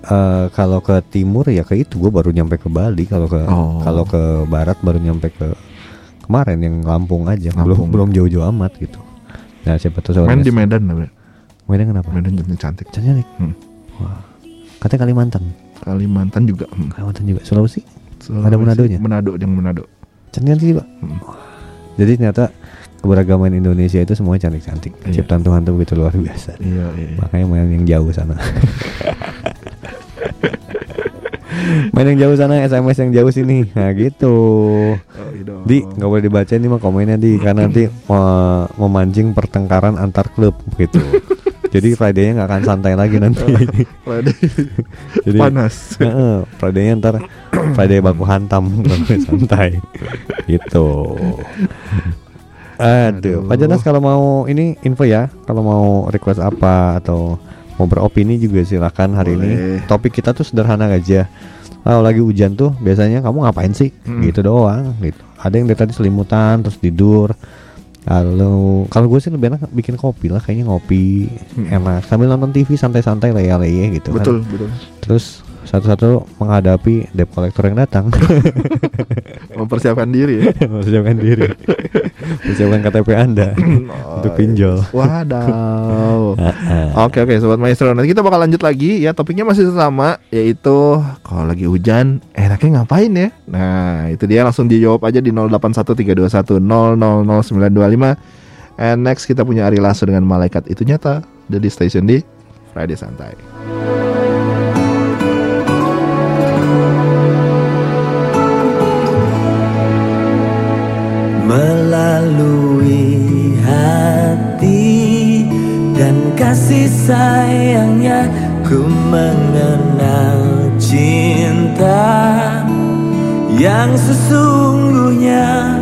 Speaker 2: eh, kalau ke timur ya ke itu gue baru nyampe ke Bali. Kalau ke
Speaker 3: Oh.
Speaker 2: kalau ke barat baru nyampe ke kemarin yang Lampung aja. Belum
Speaker 3: Lampung.
Speaker 2: belum jauh-jauh amat gitu. Nah siapa tuh
Speaker 3: Main di Medan lah.
Speaker 2: Medan kenapa?
Speaker 3: Medan jadi cantik.
Speaker 2: Cantik.
Speaker 3: Hmm.
Speaker 2: Wah. Katanya Kalimantan.
Speaker 3: Kalimantan juga. Hmm.
Speaker 2: Kalimantan juga. Sulawesi.
Speaker 3: Sulawesi,
Speaker 2: Ada Manadonya?
Speaker 3: Manado yang Manado.
Speaker 2: Cantik juga.
Speaker 3: Hmm.
Speaker 2: Jadi ternyata keberagaman Indonesia itu semuanya cantik-cantik.
Speaker 3: Iya.
Speaker 2: Ciptaan Tuhan tuh begitu luar biasa.
Speaker 3: Iya, iya.
Speaker 2: Makanya main yang jauh sana. main yang jauh sana, SMS yang jauh sini. Nah gitu.
Speaker 3: Oh, iya.
Speaker 2: Di nggak boleh dibaca nih mah komennya di karena nanti eh, memancing pertengkaran antar klub gitu. Jadi Friday-nya nggak akan santai lagi nanti.
Speaker 3: Friday.
Speaker 2: Jadi
Speaker 3: panas.
Speaker 2: Heeh, Friday-nya ntar Friday baku hantam santai. gitu. Aduh, Pak Jonas kalau mau ini info ya, kalau mau request apa atau mau beropini juga silakan hari ini.
Speaker 3: Boleh.
Speaker 2: Topik kita tuh sederhana aja. Kalau lagi hujan tuh biasanya kamu ngapain sih?
Speaker 3: Hmm.
Speaker 2: Gitu doang gitu. Ada yang dari tadi selimutan terus tidur. Kalau kalau gue sih lebih enak bikin kopi lah kayaknya ngopi enak sambil nonton TV santai-santai leye-leye gitu kan.
Speaker 3: Hmm. Betul, betul.
Speaker 2: Terus satu-satu menghadapi debt collector yang datang.
Speaker 3: Mempersiapkan diri ya.
Speaker 2: Persiapkan diri. Persiapkan KTP Anda untuk pinjol.
Speaker 3: Wadaw.
Speaker 2: Ah,
Speaker 3: Oke oke sobat maestro nanti kita bakal lanjut lagi ya topiknya masih sama yaitu kalau lagi hujan enaknya ngapain ya Nah itu dia langsung dijawab aja di 081321000925 And next kita punya Ari Lasso dengan Malaikat itu nyata Ada di station di Friday Santai
Speaker 8: melalui hati dan kasih sayangnya ku mengenal cinta yang sesungguhnya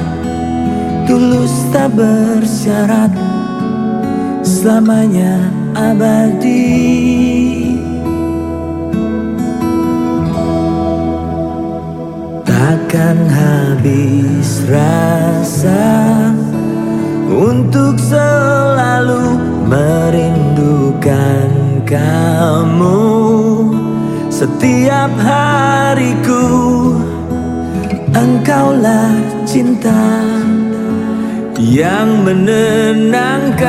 Speaker 8: tulus tak bersyarat selamanya abadi Takkan habis rasa untuk selalu merindukan kamu setiap hariku. Engkaulah cinta yang menenangkan.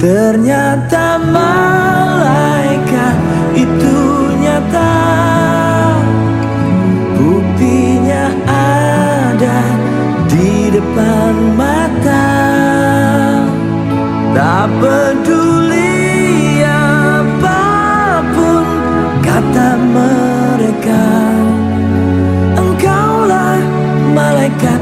Speaker 8: Ternyata itu nyata Buktinya ada di depan mata. Tak peduli apa pun kata mereka. Engkaulah malaikat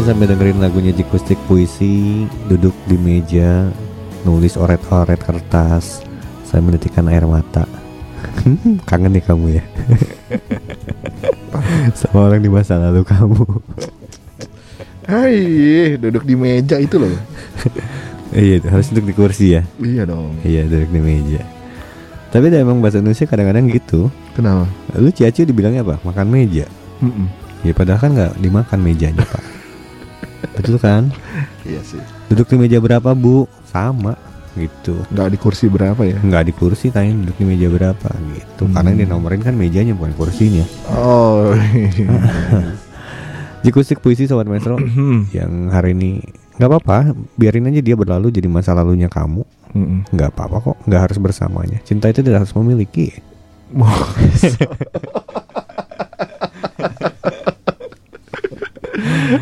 Speaker 2: Sambil dengerin lagunya Jikustik Puisi Duduk di meja Nulis oret-oret kertas Saya menitikan air mata Kangen nih kamu ya Sama orang di masa lalu kamu
Speaker 3: Hai, duduk di meja itu loh.
Speaker 2: Iya harus duduk di kursi ya
Speaker 3: Iya dong.
Speaker 2: Iya duduk di meja Tapi emang bahasa Indonesia kadang-kadang gitu
Speaker 3: Kenapa?
Speaker 2: Lu ciaci dibilangnya apa? Makan meja
Speaker 3: Mm-mm.
Speaker 2: Ya padahal kan nggak dimakan mejanya pak Betul kan?
Speaker 3: Iya sih.
Speaker 2: Duduk di meja berapa bu? Sama gitu
Speaker 3: Nggak di kursi berapa ya?
Speaker 2: nggak di kursi tanya duduk di meja berapa gitu karena yang dinomorin kan mejanya bukan kursinya
Speaker 3: Oh.
Speaker 2: Jikustik puisi sobat maestro yang hari ini nggak apa-apa biarin aja dia berlalu jadi masa lalunya kamu nggak apa-apa kok nggak harus bersamanya cinta itu tidak harus memiliki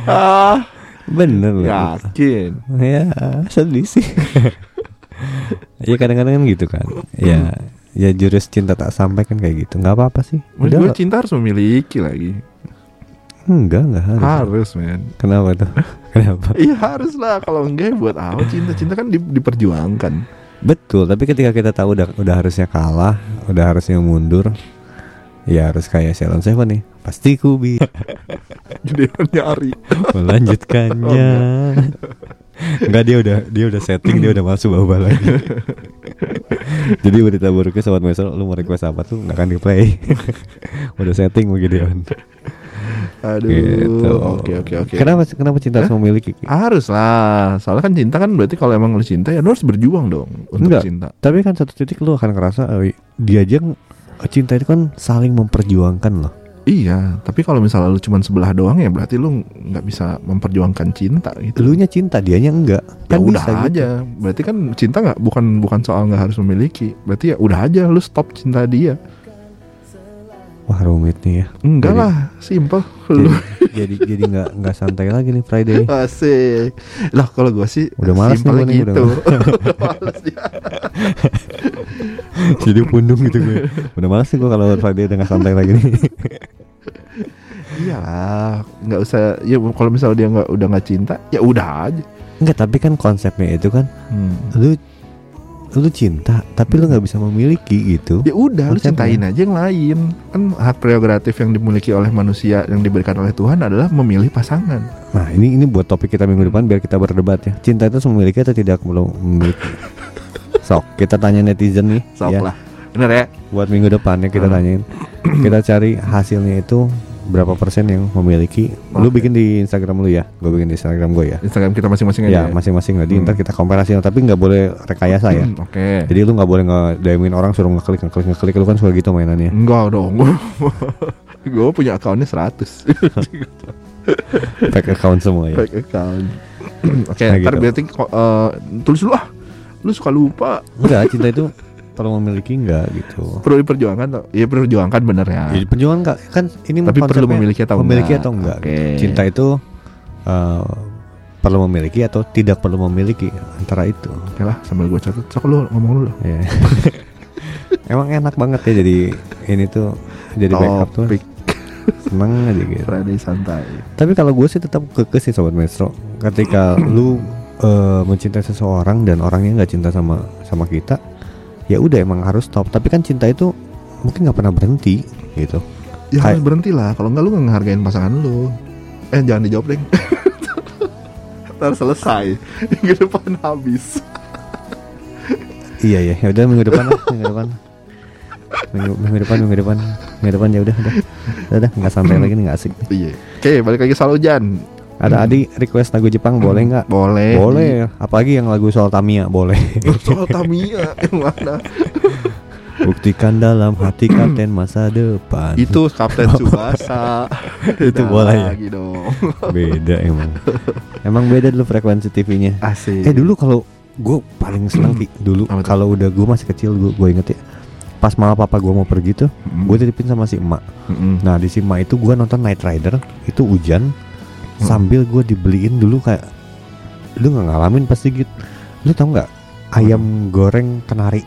Speaker 3: ah,
Speaker 2: bener loh
Speaker 3: yakin.
Speaker 2: ya sedih sih ya kadang-kadang kan gitu kan ya ya jurus cinta tak sampai kan kayak gitu nggak apa-apa sih udah
Speaker 3: gue cinta harus memiliki lagi.
Speaker 2: enggak enggak harus
Speaker 3: Harus, men.
Speaker 2: kenapa tuh kenapa
Speaker 3: Iya harus lah. Kalau enggak buat apa cinta? Cinta kan di- diperjuangkan.
Speaker 2: Betul, tapi ketika kita tahu udah udah harusnya kalah, udah harusnya mundur, ya harus kayak Sheldon Seven nih. Pasti ku bisa
Speaker 3: Jadi nyari.
Speaker 2: melanjutkannya. Enggak dia udah dia udah setting dia udah masuk bawah lagi. Jadi berita buruknya sobat maestro lu mau request apa tuh nggak akan di play. udah setting begitu
Speaker 3: Aduh.
Speaker 2: Gitu.
Speaker 3: Oke oke oke.
Speaker 2: Kenapa kenapa cinta harus memiliki? Ki?
Speaker 3: Harus lah. Soalnya kan cinta kan berarti kalau emang lu cinta ya lu harus berjuang dong untuk
Speaker 2: Enggak.
Speaker 3: cinta.
Speaker 2: Tapi kan satu titik lu akan ngerasa eh, dia aja cinta itu kan saling memperjuangkan loh.
Speaker 3: Iya, tapi kalau misalnya lu cuman sebelah doang ya berarti lu nggak bisa memperjuangkan cinta gitu.
Speaker 2: Lu nya cinta, dianya enggak.
Speaker 3: ya
Speaker 2: Kan
Speaker 3: udah
Speaker 2: bisa gitu.
Speaker 3: aja. Berarti kan cinta nggak bukan bukan soal nggak harus memiliki. Berarti ya udah aja lu stop cinta dia.
Speaker 2: Wah rumit nih ya.
Speaker 3: Enggak
Speaker 2: Jadi-
Speaker 3: lah, simple. Lu
Speaker 2: Jadi jadi nggak nggak santai lagi nih Friday.
Speaker 3: asik. Lah kalau gua sih
Speaker 2: Udah malas nih nih, udah
Speaker 3: gitu. Udah malas dia.
Speaker 2: jadi pundung gitu gue. Udah males nih gue kalau Friday udah nggak santai lagi nih.
Speaker 3: Iyalah, nggak usah. Ya kalau misalnya dia nggak udah nggak cinta, ya udah aja.
Speaker 2: Enggak, tapi kan konsepnya itu kan
Speaker 3: Hmm.
Speaker 2: lu lu cinta tapi lu nggak bisa memiliki gitu.
Speaker 3: Ya udah, lu cintain aja yang lain. Kan hak prerogatif yang dimiliki oleh manusia yang diberikan oleh Tuhan adalah memilih pasangan.
Speaker 2: Nah ini ini buat topik kita minggu depan biar kita berdebat ya. Cinta itu memiliki atau tidak perlu memiliki? Sok kita tanya netizen nih.
Speaker 3: Sok
Speaker 2: ya.
Speaker 3: lah. Bener ya?
Speaker 2: Buat minggu depan ya kita
Speaker 3: Hmm.
Speaker 2: tanyain. kita cari hasilnya itu berapa persen yang memiliki. Lu
Speaker 3: Oke.
Speaker 2: bikin di Instagram lu ya. Gue bikin di Instagram gue ya.
Speaker 3: Instagram kita masing-masing aja.
Speaker 2: Ya masing-masing nanti
Speaker 3: Hmm.
Speaker 2: ntar kita komparasi tapi nggak boleh rekayasa ya.
Speaker 3: Hmm, Oke.
Speaker 2: Jadi lu nggak boleh nge-DM-in orang suruh ngeklik ngeklik ngeklik lu kan suka gitu mainannya.
Speaker 3: Enggak dong. Gue punya akunnya 100
Speaker 2: Fake account semua ya.
Speaker 3: fake account. Oke,
Speaker 2: Nah,
Speaker 3: ntar
Speaker 2: gitu.
Speaker 3: berarti eh, tulis dulu ah. Lu suka lupa.
Speaker 2: Enggak, cinta itu perlu memiliki enggak gitu.
Speaker 3: Perlu diperjuangkan tuh. Iya perjuangkan bener ya.
Speaker 2: Jadi perjuangan enggak kan ini
Speaker 3: Tapi perlu memiliki atau
Speaker 2: memiliki
Speaker 3: enggak?
Speaker 2: atau enggak.
Speaker 3: Oke.
Speaker 2: Cinta itu eh, perlu memiliki atau tidak perlu memiliki antara itu.
Speaker 3: Oke lah, sambil gue catat. Sok lu ngomong dulu.
Speaker 2: Ya. Emang enak banget ya jadi ini tuh jadi backup tuh
Speaker 3: Topik
Speaker 2: seneng aja gitu.
Speaker 3: Friday santai.
Speaker 2: Tapi kalau gue sih tetap kekeh sih sobat Maestro. Ketika lu eh, mencintai seseorang dan orangnya nggak cinta sama sama kita, ya udah emang harus stop. Tapi kan cinta itu mungkin nggak pernah berhenti gitu.
Speaker 3: Ya harus berhenti lah. Kalau enggak lu nggak ngehargain pasangan lu. Eh jangan dijawab deh. Ntar selesai. Minggu depan habis.
Speaker 2: Iya ya, ya udah minggu depan lah, minggu depan. Minggu, minggu depan, minggu depan, minggu depan ya udah, udah, udah, nggak santai lagi nih, nggak asik.
Speaker 3: Iya. Oke, balik lagi soal hujan.
Speaker 2: Ada Adi request lagu Jepang boleh nggak?
Speaker 3: Boleh.
Speaker 2: Boleh, apalagi yang lagu soal Tamiya boleh.
Speaker 3: Soal Tamiya mana?
Speaker 2: Buktikan dalam hati kapten masa depan.
Speaker 3: Itu Kapten Subasa.
Speaker 2: Itu boleh ya?
Speaker 3: Lagi dong.
Speaker 2: beda emang. Emang beda dulu frekuensi TV-nya.
Speaker 3: Asik.
Speaker 2: Eh dulu kalau gue paling seneng Ki. dulu
Speaker 3: Apa tuh?
Speaker 2: kalau udah gue masih kecil gue gue inget ya. Pas mama papa gue mau pergi tuh,
Speaker 3: Mm.
Speaker 2: gue titipin sama si emak.
Speaker 3: Mm-mm.
Speaker 2: Nah di si emak itu gue nonton Night Rider itu hujan
Speaker 3: Hmm.
Speaker 2: sambil gue dibeliin dulu kayak lu nggak ngalamin pasti gitu. Lu tau nggak ayam goreng kenari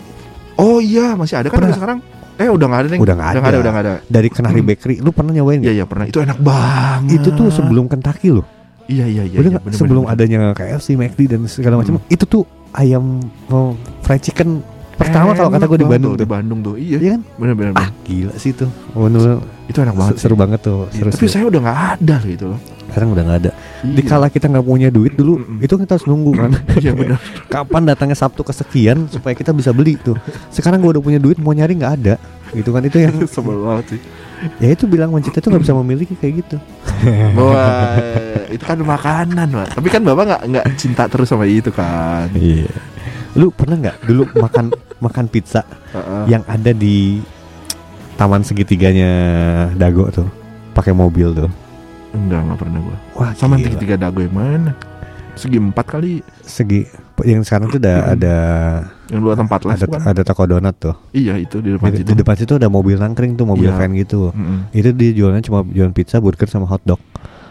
Speaker 3: Oh iya, masih ada kan
Speaker 2: Pernah.
Speaker 3: sekarang? Eh udah nggak ada nih.
Speaker 2: Udah nggak ada.
Speaker 3: ada, udah nggak ada.
Speaker 2: dari Kenari Bakery. Lu pernah nyobain
Speaker 3: Iya iya pernah. Itu enak banget.
Speaker 2: Itu tuh sebelum Kentucky loh.
Speaker 3: Iya iya iya. Iya, bener,
Speaker 2: sebelum
Speaker 3: bener.
Speaker 2: adanya KFC, McD dan segala macam.
Speaker 3: Hmm.
Speaker 2: Itu tuh ayam oh, fried chicken pertama kalau kata gue di Bandung
Speaker 3: tuh. Di Bandung tuh. Iya.
Speaker 2: Iya kan?
Speaker 3: Bener bener.
Speaker 2: Ah
Speaker 3: bener.
Speaker 2: gila sih tuh. Oh, bener-bener
Speaker 3: Itu enak banget.
Speaker 2: seru banget tuh.
Speaker 3: sih.
Speaker 2: Seru,
Speaker 3: Iya, Tapi
Speaker 2: seru.
Speaker 3: saya udah nggak ada loh itu loh.
Speaker 2: Sekarang udah nggak ada. Di
Speaker 3: Iya.
Speaker 2: kala kita nggak punya duit dulu, itu kita harus nunggu kan.
Speaker 3: Iya bener.
Speaker 2: Kapan datangnya Sabtu kesekian supaya kita bisa beli tuh. Sekarang gue udah punya duit mau nyari nggak ada. Gitu kan itu yang
Speaker 3: Sebel banget sih.
Speaker 2: ya itu bilang mencinta itu nggak bisa memiliki kayak gitu.
Speaker 3: Wah, itu kan makanan, Pak. Tapi kan Bapak nggak nggak cinta terus sama itu kan.
Speaker 2: Iya. Lu pernah nggak dulu makan makan pizza
Speaker 3: Heeh.
Speaker 2: yang ada di taman segitiganya Dago tuh pakai mobil tuh.
Speaker 3: Enggak, enggak pernah gua.
Speaker 2: Wah,
Speaker 3: Sama
Speaker 2: gila.
Speaker 3: tiga dago yang mana? Segi empat kali
Speaker 2: segi yang sekarang tuh udah ada
Speaker 3: yang dua tempat les
Speaker 2: ada,
Speaker 3: bukan?
Speaker 2: ada toko donat tuh.
Speaker 3: Iya itu di depan
Speaker 2: Di,
Speaker 3: situ.
Speaker 2: di depan situ ada mobil nangkring tuh, mobil
Speaker 3: Iya.
Speaker 2: van gitu.
Speaker 3: Mm-mm.
Speaker 2: Itu dia jualnya cuma jualan pizza, burger sama hotdog.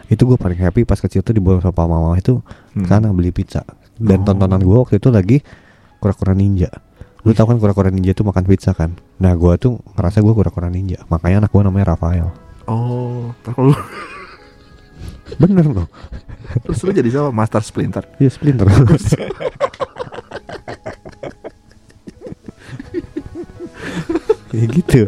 Speaker 2: Itu gue paling happy pas kecil tuh dibawa sama papa mama itu
Speaker 3: Hmm.
Speaker 2: sana beli pizza. Dan
Speaker 3: Oh.
Speaker 2: tontonan gue waktu itu lagi kura-kura ninja. Lu tau kan kura-kura ninja itu makan pizza kan? Nah gue tuh ngerasa gue kura-kura ninja. Makanya anak gue namanya Rafael.
Speaker 3: Oh, terus lu,
Speaker 2: Bener loh.
Speaker 3: terus lu jadi siapa? Master Splinter.
Speaker 2: Iya Splinter. ya gitu.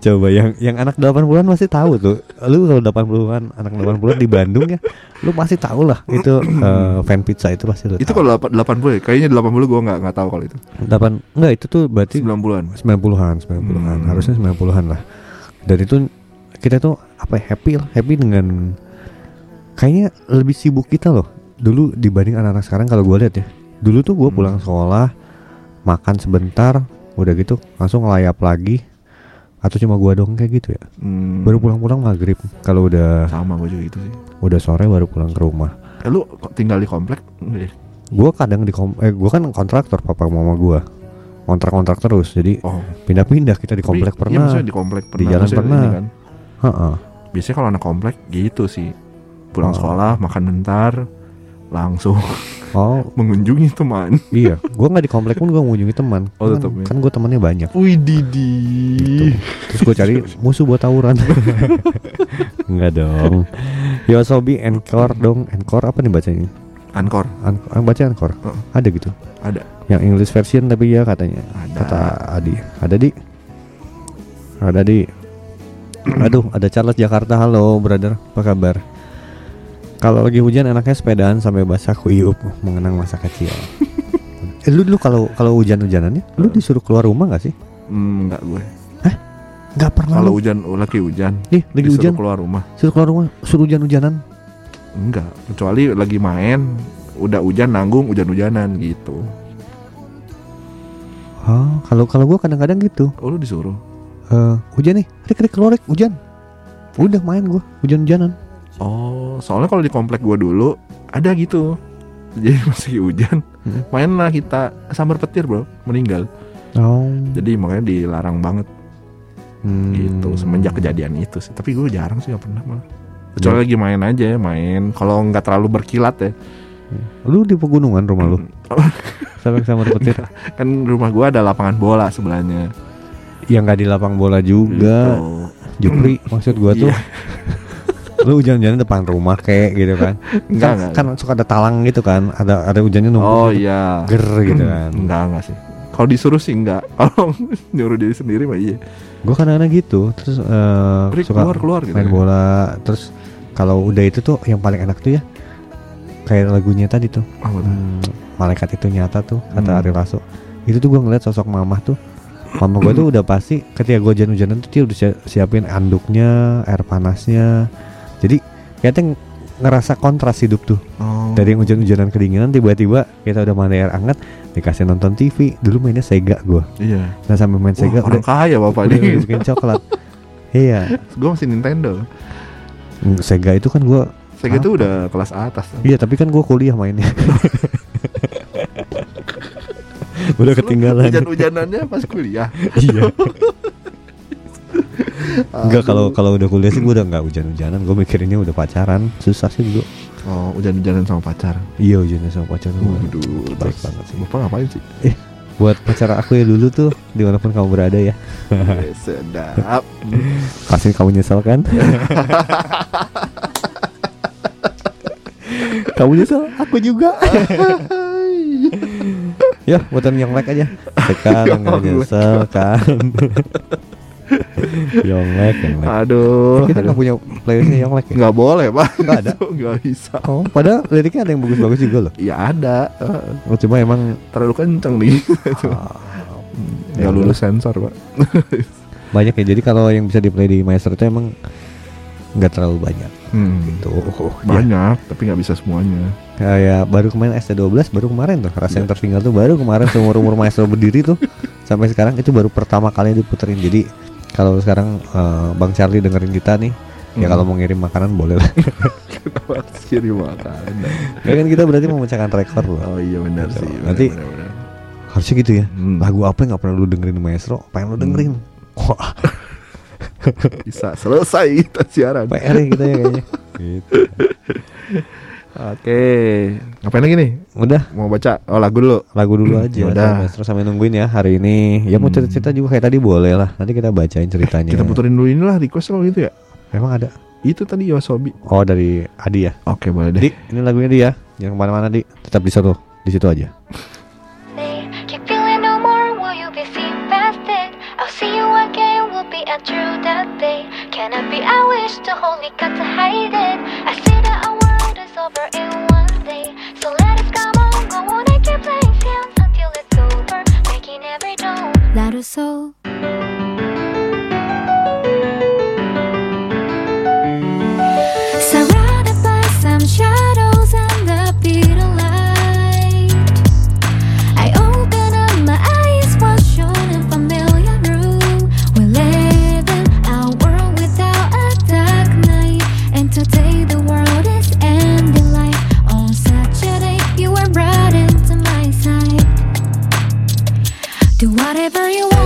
Speaker 2: Coba yang yang anak 80-an pasti tahu tuh. Lu kalau 80-an, anak 80-an di Bandung ya, lu pasti tahu lah itu eh, fan pizza itu pasti lu.
Speaker 3: Itu
Speaker 2: tahu.
Speaker 3: kalau delapan- 80 ya? Kayaknya 80 gua nggak nggak tahu kalau itu.
Speaker 2: 8 enggak itu tuh berarti
Speaker 3: 90-an.
Speaker 2: 90-an, 90-an.
Speaker 3: Hmm.
Speaker 2: Harusnya 90-an lah. Dan itu kita tuh apa ya, happy lah, happy dengan kayaknya lebih sibuk kita loh dulu dibanding anak-anak sekarang kalau gue lihat ya dulu tuh gue
Speaker 3: Hmm.
Speaker 2: pulang sekolah makan sebentar udah gitu langsung ngelayap lagi atau cuma gua dong kayak gitu ya
Speaker 3: Hmm,
Speaker 2: baru pulang-pulang maghrib kalau udah
Speaker 3: sama gue juga gitu sih.
Speaker 2: udah sore baru pulang ke rumah
Speaker 3: Eh, lu tinggal di komplek?
Speaker 2: Gua kadang di kom eh gua kan kontraktor papa mama gua kontrak-kontrak terus jadi
Speaker 3: Oh,
Speaker 2: pindah-pindah kita di komplek
Speaker 3: Tapi- iya,
Speaker 2: pernah
Speaker 3: maksudnya di komplek pernah.
Speaker 2: jalan
Speaker 3: Maksudnya
Speaker 2: pernah.
Speaker 3: kan.
Speaker 2: Heeh.
Speaker 3: Biasanya kalau anak komplek gitu sih. Pulang
Speaker 2: Oh.
Speaker 3: sekolah, makan bentar, langsung
Speaker 2: oh.
Speaker 3: Mengunjungi teman.
Speaker 2: iya gua nggak di komplek pun gua mengunjungi teman.
Speaker 3: Oh,
Speaker 2: kan,
Speaker 3: ya.
Speaker 2: kan gua temannya banyak.
Speaker 3: Wih Didi.
Speaker 2: gitu. terus gua cari musuh buat tawuran. Enggak dong. Yosobi Encore dong. Encore apa nih bacanya?
Speaker 3: Ankor
Speaker 2: An ah, baca Encore
Speaker 3: Heeh.
Speaker 2: ada gitu?
Speaker 3: Ada.
Speaker 2: yang English version tapi ya katanya.
Speaker 3: Ada.
Speaker 2: kata Adi. Ada di? Ada di. Aduh ada Charles Jakarta. Halo brother. Apa kabar kalau lagi hujan enaknya sepedaan sampai basah kuyup mengenang masa kecil. Eh, lu dulu kalau kalau hujan-hujanannya lu disuruh keluar rumah nggak sih?
Speaker 3: Hmm, enggak gue.
Speaker 2: nggak pernah
Speaker 3: Kalau hujan, oh, lagi hujan,
Speaker 2: nih lagi
Speaker 3: disuruh
Speaker 2: hujan?
Speaker 3: keluar rumah.
Speaker 2: suruh keluar rumah? Suruh hujan-hujanan?
Speaker 3: Enggak, kecuali lagi main, udah hujan nanggung hujan-hujanan gitu.
Speaker 2: oh kalau kalau gua kadang-kadang gitu.
Speaker 3: Oh, lu disuruh.
Speaker 2: Eh hujan nih. Rik Rik keluar hujan. Udah main gua hujan-hujanan
Speaker 3: Oh, soalnya kalau di komplek gua dulu ada gitu. Jadi masih hujan,
Speaker 2: Hmm.
Speaker 3: mainlah kita sambar petir, Bro, meninggal.
Speaker 2: oh
Speaker 3: Jadi makanya dilarang banget
Speaker 2: Hmm.
Speaker 3: gitu semenjak kejadian itu sih. Tapi gue jarang sih nggak pernah malah. Kecuali lagi main aja, main. Kalau nggak terlalu berkilat ya.
Speaker 2: Lu di pegunungan rumah lu sampai sama petir.
Speaker 3: kan rumah gua ada lapangan bola sebelahnya.
Speaker 2: yang nggak di lapang bola juga.
Speaker 3: Gitu.
Speaker 2: Jupri maksud gua tuh. Lu hujan-hujan depan rumah kayak gitu kan.
Speaker 3: Enggak,
Speaker 2: kan,
Speaker 3: enggak.
Speaker 2: kan suka ada talang gitu kan. Ada ada hujannya numpuk
Speaker 3: Oh
Speaker 2: gitu.
Speaker 3: iya.
Speaker 2: Ger gitu kan.
Speaker 3: Enggak, enggak sih. Kalau disuruh sih enggak. Kalau nyuruh diri sendiri mah iya.
Speaker 2: Gua kadang-kadang gitu. Terus
Speaker 3: Rik,
Speaker 2: suka
Speaker 3: keluar, keluar gitu
Speaker 2: main
Speaker 3: ya.
Speaker 2: bola. Terus kalau udah itu tuh yang paling enak tuh ya kayak lagunya tadi tuh.
Speaker 3: Tuh?
Speaker 2: Hmm, malaikat itu nyata tuh kata
Speaker 3: Hmm.
Speaker 2: Ari Lasso itu tuh gue ngeliat sosok mamah tuh mama gue tuh udah pasti ketika gue hujan-hujanan tuh dia udah si- siapin anduknya air panasnya jadi kayaknya ngerasa kontras hidup tuh
Speaker 3: Oh.
Speaker 2: dari yang hujan-hujanan kedinginan tiba-tiba kita udah mandi air hangat dikasih nonton TV dulu mainnya Sega gue
Speaker 3: Iya.
Speaker 2: nah sambil main Sega
Speaker 3: Wah,
Speaker 2: udah
Speaker 3: kaya bapak
Speaker 2: udah
Speaker 3: ini.
Speaker 2: bikin coklat iya
Speaker 3: gue masih Nintendo.
Speaker 2: Mm, Sega itu kan gue
Speaker 3: gitu
Speaker 2: Apa?
Speaker 3: udah kelas atas.
Speaker 2: iya tapi kan gue kuliah mainnya udah ketinggalan
Speaker 3: Hujan-hujanannya pas kuliah.
Speaker 2: iya Enggak kalau kalau udah kuliah sih gue udah nggak hujan-hujanan. Gue mikirinnya udah pacaran. Susah sih dulu.
Speaker 3: Oh, hujan-hujanan sama pacar.
Speaker 2: iya hujannya sama pacar
Speaker 3: Waduh,
Speaker 2: baik
Speaker 3: terus
Speaker 2: banget sih.
Speaker 3: Bapak ngapain sih?
Speaker 2: buat pacar aku ya dulu tuh di mana pun kamu berada ya.
Speaker 3: Eh, Sedap.
Speaker 2: pasti kamu nyesel kan? Kamu nyesel? Aku juga. Ya buatan Yonglek aja. Sekarang nggak nyesel kan Yonglek Yonglek
Speaker 3: Aduh.
Speaker 2: kita nggak punya playlistnya Yonglek ya
Speaker 3: Nggak boleh, Pak.
Speaker 2: Nggak ada?
Speaker 3: Nggak bisa.
Speaker 2: oh padahal liriknya ada yang bagus-bagus juga loh
Speaker 3: Ya ada. Eh,
Speaker 2: oh, cuma emang
Speaker 3: terlalu kenceng nih.
Speaker 2: ya
Speaker 3: Nggak lulus sensor, Pak.
Speaker 2: banyak ya jadi kalau yang bisa di play di Maestro itu emang nggak terlalu banyak
Speaker 3: Hmm.
Speaker 2: tuh ya.
Speaker 3: Banyak, tapi nggak bisa semuanya.
Speaker 2: kayak baru kemarin ST12 baru kemarin tuh rasa yang tertinggal tuh baru kemarin seumur umur Maestro berdiri tuh sampai sekarang itu baru pertama kali diputerin jadi kalau sekarang eh, Bang Charlie dengerin kita nih ya
Speaker 3: Hmm.
Speaker 2: kalau mau ngirim makanan boleh lah
Speaker 3: Kenapa harus kirim makanan?
Speaker 2: ya kan kita berarti memecahkan rekor loh
Speaker 3: Oh iya benar
Speaker 2: Gitu.
Speaker 3: sih. benar,
Speaker 2: Nanti
Speaker 3: benar, benar.
Speaker 2: harusnya gitu ya
Speaker 3: Hmm.
Speaker 2: lagu apa yang nggak pernah lu dengerin Maestro pengen lu dengerin wah
Speaker 3: bisa selesai kita siaran.
Speaker 2: PR ya kita ya kayaknya gitu.
Speaker 3: Oke, ngapain lagi nih?
Speaker 2: udah
Speaker 3: Mau baca oh lagu dulu.
Speaker 2: lagu dulu aja
Speaker 3: Yaudah.
Speaker 2: Maestro sampai nungguin ya hari ini ya mau
Speaker 3: Hmm.
Speaker 2: cerita-cerita juga kayak tadi boleh lah nanti kita bacain ceritanya
Speaker 3: Kita puterin dulu inilah request lo gitu ya.
Speaker 2: memang ada
Speaker 3: Itu tadi Yosobi.
Speaker 2: oh dari Adi ya
Speaker 3: Oke boleh deh.
Speaker 2: Di, ini lagunya dia. Jangan ke mana-mana di. Tetap di situ, di situ aja.
Speaker 1: Can it be I wish to hold it, got to hide it? 나를 서 Do whatever you
Speaker 4: want.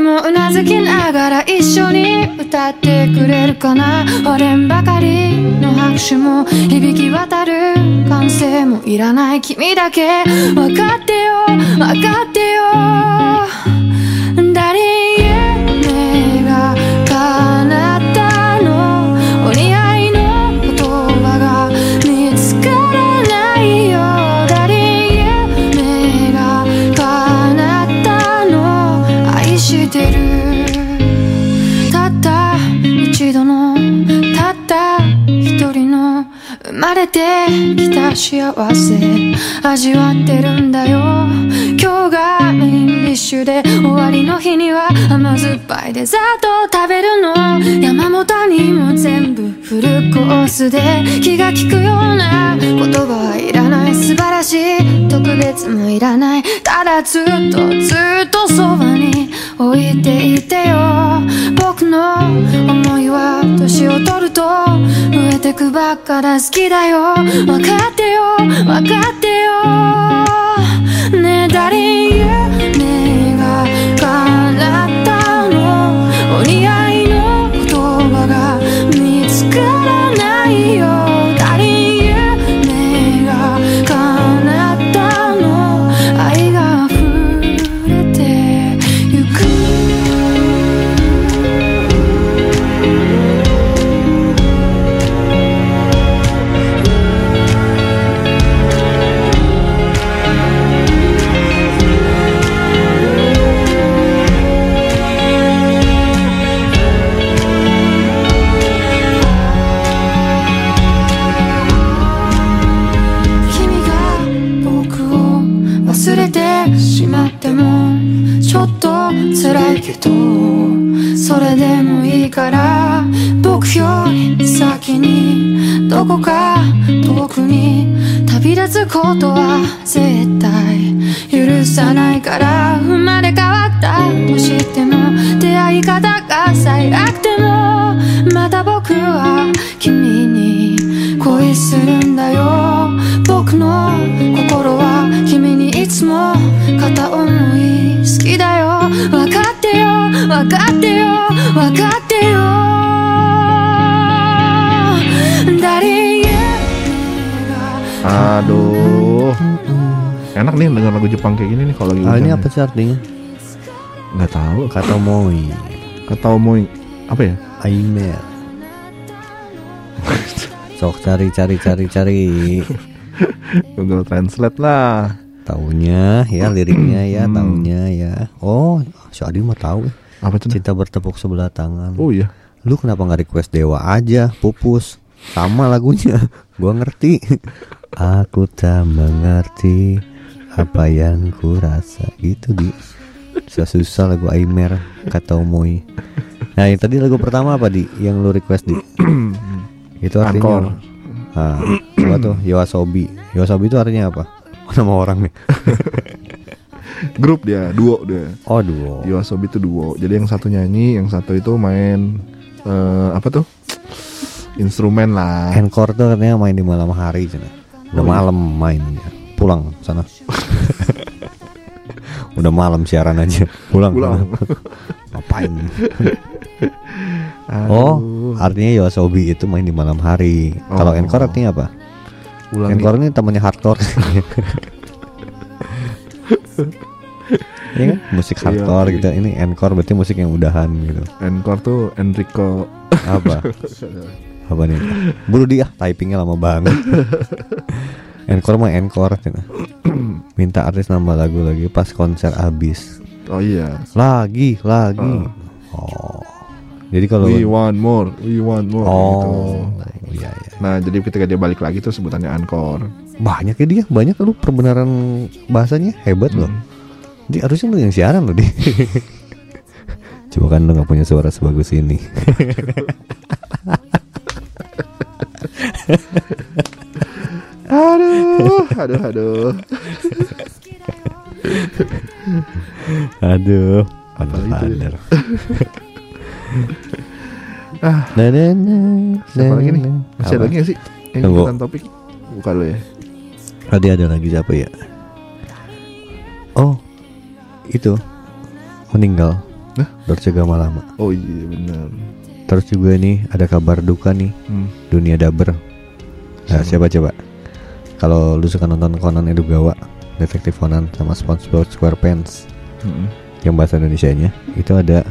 Speaker 4: もうなずきながら一緒に歌ってくれるかな。俺んばかりの拍手も響き渡る歓声もいらない。君だけ分かってよ分かってよ誰夢てきた幸せ味わってるんだよ。今日がメインディッシュで終わりの日には甘酸っぱいデザートを食べるの。山本にも全部フルコースで気が利くような言葉はいらない。素晴らしい。特別もいらない。ただずっとずっとそばに置いていてよ。僕の思いは年を取ると増えてくばっかだ好きだよ。分かってよ分かってよ。ねえダリンけど。それでもいいから僕より先にどこか遠くに旅立つことは絶対許さないから生まれ変わったとしても。出会い方が最悪でもまた僕は君に恋するんだよ。僕の心は君にいつも片思い。好きだよ。分かってよ分かってよ分かってよ誰夢が
Speaker 3: Aduh. Enak nih denger lagu Jepang kayak gini nih kalau lagi
Speaker 2: Ah, ini
Speaker 3: hujan
Speaker 2: apa sih artinya?
Speaker 3: nih. Nggak tahu.
Speaker 2: Kata moi,
Speaker 3: Kata mau apa ya?
Speaker 2: aimer. Sok cari cari cari cari.
Speaker 3: Google Translate lah.
Speaker 2: Taunya ya liriknya ya,
Speaker 3: Hmm.
Speaker 2: taunya ya. Oh, si Adi mah tahu.
Speaker 3: Apa itu?
Speaker 2: Cinta bertepuk sebelah tangan.
Speaker 3: Oh iya.
Speaker 2: Lu kenapa nggak request Dewa aja, pupus? sama lagunya. Gua ngerti. Aku tak mengerti apa yang ku rasa. Gitu di. Susah susah lagu Aimer kata Omoi. Nah yang tadi lagu pertama apa di yang lu request di? Itu artinya
Speaker 3: Angkor.
Speaker 2: ah, coba tuh? Yoasobi Yoasobi itu artinya apa? Nama orang nih
Speaker 3: Grup dia, duo dia.
Speaker 2: oh duo
Speaker 3: Yoasobi itu duo. Jadi yang satu nyanyi, yang satu itu main eh, apa tuh? Instrumen lah.
Speaker 2: Encore tuh katanya main di malam hari cina. Udah
Speaker 3: Oh, iya.
Speaker 2: malam mainnya. Pulang sana. Udah malam siaran aja. Pulang.
Speaker 3: Pulang.
Speaker 2: Ngapain? Oh, artinya Yoasobi itu main di malam hari. Kalau
Speaker 3: Oh.
Speaker 2: encore artinya apa?
Speaker 3: Ulang
Speaker 2: Encore ini temannya hardcore. Iya kan? Musik
Speaker 3: Iya,
Speaker 2: hardcore
Speaker 3: iya.
Speaker 2: gitu. Ini encore berarti musik yang udahan gitu.
Speaker 3: Encore tuh Enrico.
Speaker 2: Apa? Apa nih? Buru dia typingnya lama banget. encore mah encore cina. Minta artis nambah lagu lagi pas konser habis.
Speaker 3: Oh iya.
Speaker 2: Lagi, lagi. Oh. Jadi kalau
Speaker 3: We want more, we want more. gitu.
Speaker 2: Oh, iya iya.
Speaker 3: Nah, jadi ketika dia balik lagi tuh sebutannya encore.
Speaker 2: Banyak ya dia, banyak lu perbenaran bahasanya hebat loh. Jadi harusnya lu yang siaran loh di. Coba kan lu gak punya suara sebagus ini.
Speaker 3: Aduh, aduh, aduh.
Speaker 2: Aduh,
Speaker 3: itu ya?
Speaker 2: padar. ah, nah, nah, nah,
Speaker 3: Siapa lagi nih?
Speaker 2: nah.
Speaker 3: Masih ada lagi gak sih? Yang
Speaker 2: Tunggu.
Speaker 3: topik? Bukan lo ya?
Speaker 2: Tadi ada lagi siapa ya? Oh, itu meninggal.
Speaker 3: Hah?
Speaker 2: Dorce Gamalama.
Speaker 3: Oh iya benar.
Speaker 2: Terus juga nih ada kabar duka nih
Speaker 3: Hmm.
Speaker 2: dunia daber. Nah, siapa coba? Kalau lu suka nonton Conan Edogawa, Detektif Conan sama SpongeBob SquarePants
Speaker 3: Mm-mm.
Speaker 2: yang bahasa Indonesianya itu ada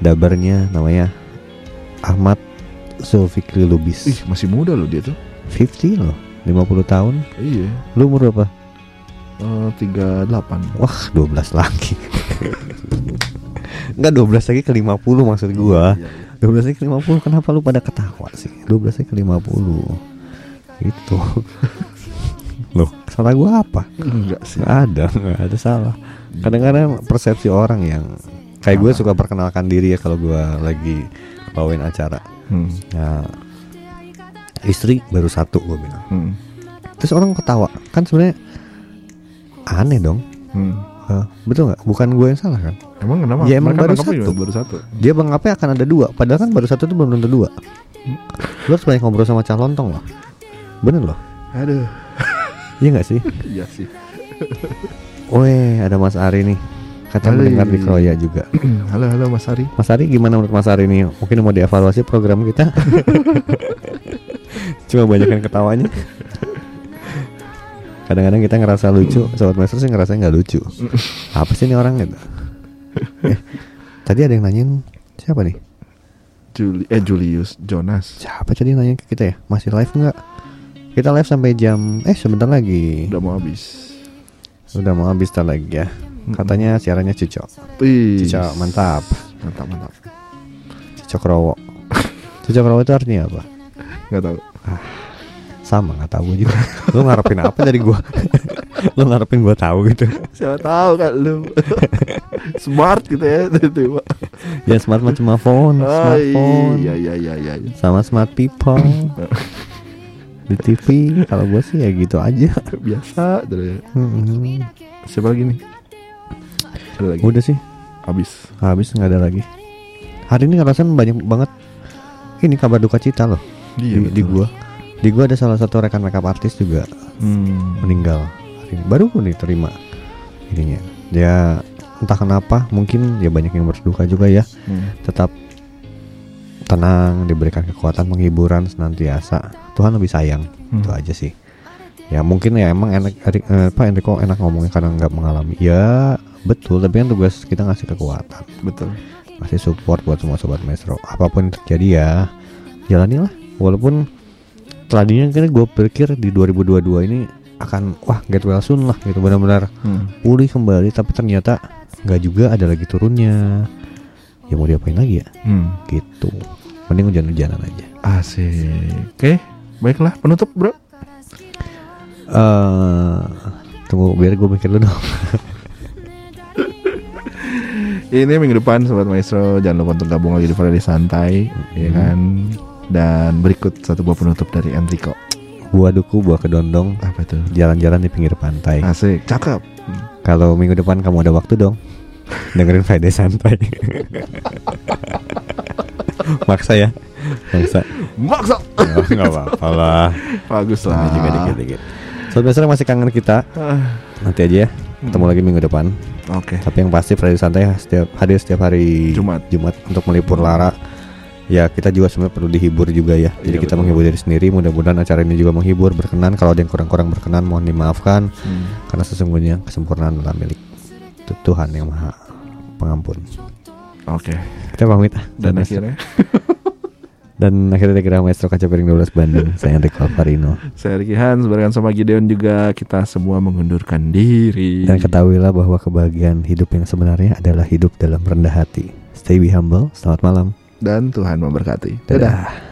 Speaker 2: dabernya namanya Ahmad Zulfikri Lubis.
Speaker 3: Ih masih muda loh dia tuh.
Speaker 2: 50 loh, 50 tahun.
Speaker 3: Iya.
Speaker 2: Lu umur berapa?
Speaker 3: Eh, Tiga delapan.
Speaker 2: Wah, 12 lagi. Enggak 12 lagi ke 50 maksud gua.
Speaker 3: Iya, iya.
Speaker 2: 12 lagi ke 50 kenapa lu pada ketawa sih? 12 lagi ke 50. Itu. Loh, salah gua apa?
Speaker 3: Enggak sih.
Speaker 2: Nggak ada, nggak ada salah. Kadang-kadang persepsi orang yang kayak gue suka perkenalkan diri ya kalau gua lagi bawain acara.
Speaker 3: Hmm.
Speaker 2: Nah, istri baru satu gue bilang.
Speaker 3: Hmm.
Speaker 2: Terus orang ketawa, kan sebenarnya aneh dong.
Speaker 3: Hmm.
Speaker 2: Hah, betul nggak? Bukan gue yang salah kan?
Speaker 3: Emang kenapa?
Speaker 2: Ya, emang baru satu.
Speaker 3: juga Baru satu.
Speaker 2: Dia bang apa akan ada dua, padahal kan baru satu tuh belum tentu dua. Lu harus banyak ngobrol sama calontong loh. Bener loh.
Speaker 3: Aduh.
Speaker 2: Iya nggak sih?
Speaker 3: Iya sih.
Speaker 2: Weh, ada Mas Ari nih. Kata
Speaker 3: Halo.
Speaker 2: mendengar di Kroya juga.
Speaker 3: halo halo Mas Ari.
Speaker 2: Mas Ari gimana menurut Mas Ari nih? Mungkin mau dievaluasi program kita. Cuma banyak yang ketawanya. Kadang-kadang kita ngerasa lucu, sobat master sih ngerasa nggak lucu. Apa sih ini orang gitu? Eh, tadi ada yang nanyain siapa nih?
Speaker 3: Juli eh Julius Jonas.
Speaker 2: Siapa tadi yang nanya ke kita ya? Masih live nggak? Kita live sampai jam eh sebentar lagi.
Speaker 3: Udah mau habis.
Speaker 2: Udah mau habis tar lagi ya. Katanya siarannya Cicok.
Speaker 3: Wih.
Speaker 2: Cicok mantap.
Speaker 3: Mantap mantap.
Speaker 2: Cicok Rowo. Cicok Rowo itu artinya apa?
Speaker 3: Gak tahu.
Speaker 2: Sama nggak tahu juga. Lu ngarepin apa dari gua? Lu ngarepin gua tahu gitu.
Speaker 3: Siapa tahu kan lu. Smart gitu ya tiba-tiba.
Speaker 2: Ya smart macam phone,
Speaker 3: Ah,
Speaker 2: smartphone.
Speaker 3: iya iya iya iya. iya.
Speaker 2: Sama smart people. Di TV kalau gua sih ya gitu aja.
Speaker 3: Biasa dari
Speaker 2: Hmm.
Speaker 3: siapa lagi nih? Ada lagi.
Speaker 2: Udah sih,
Speaker 3: Habis.
Speaker 2: habis nggak ada lagi. Hari ini ngerasain banyak banget ini kabar duka cita loh
Speaker 3: Iya,
Speaker 2: di, di gua. Di gua ada salah satu rekan makeup artis juga
Speaker 3: Hmm.
Speaker 2: meninggal hari ini. Baru nih terima ininya. Ya entah kenapa mungkin ya banyak yang berduka juga ya.
Speaker 3: Hmm.
Speaker 2: Tetap tenang, diberikan kekuatan penghiburan senantiasa. Tuhan lebih sayang.
Speaker 3: Hmm.
Speaker 2: Itu aja sih. Ya mungkin ya emang enak Erik- eh, apa Enrico enak ngomongnya karena nggak mengalami. Ya betul, tapi kan tugas kita ngasih kekuatan,
Speaker 3: Betul.
Speaker 2: ngasih support buat semua sobat maestro. Apa pun yang terjadi ya jalanilah. Walaupun tadinya kan gue pikir di 2022 ini akan wah get well soon lah gitu benar-benar
Speaker 3: Hmm.
Speaker 2: pulih kembali tapi ternyata nggak juga ada lagi turunnya ya mau diapain lagi ya
Speaker 3: Hmm.
Speaker 2: gitu mending hujan-hujanan aja
Speaker 3: Asik. Oke, baiklah penutup bro.
Speaker 2: Eh, tunggu biar gue mikir dulu dong.
Speaker 3: Ini minggu depan Sobat Maestro Jangan lupa untuk gabung lagi di Friday Santai Ya kan Dan berikut satu buah penutup dari Enrico
Speaker 2: Buah duku, buah kedondong,
Speaker 3: Apa itu?
Speaker 2: jalan-jalan di pinggir pantai.
Speaker 3: Asik, cakep
Speaker 2: Kalau minggu depan kamu ada waktu dong, dengerin Friday santai. Maksa ya, maksa.
Speaker 3: Maksa
Speaker 2: Oh, Nggak apa-apa lah.
Speaker 3: Bagus lah
Speaker 2: juga dikit-dikit. Sobat Maestro masih kangen kita. Nanti aja ya. Ketemu lagi minggu depan.
Speaker 3: Oke
Speaker 2: Tapi yang pasti Friday santai setiap hadir setiap hari
Speaker 3: Jumat.
Speaker 2: Jumat untuk melipur lara. Ya kita juga sebenarnya perlu dihibur juga ya. Jadi
Speaker 3: Iya,
Speaker 2: kita
Speaker 3: betul.
Speaker 2: menghibur diri sendiri. Mudah-mudahan acara ini juga menghibur, berkenan. Kalau ada yang kurang-kurang berkenan, mohon dimaafkan.
Speaker 3: Hmm.
Speaker 2: Karena sesungguhnya kesempurnaan adalah milik Tu- Tuhan yang Maha Pengampun.
Speaker 3: Oke
Speaker 2: Kita pamit ah.
Speaker 3: Dan
Speaker 2: Dan
Speaker 3: akhirnya
Speaker 2: dan akhirnya kira Maestro Kaca Piring 12 Bandung. Saya Enrico Alvarino.
Speaker 3: Saya Ricky Hans Barengan sama Gideon juga Kita semua mengundurkan diri
Speaker 2: Dan ketahuilah bahwa kebahagiaan hidup yang sebenarnya adalah hidup dalam rendah hati. Stay be humble. Selamat malam.
Speaker 3: Dan Tuhan memberkati
Speaker 2: Dadah.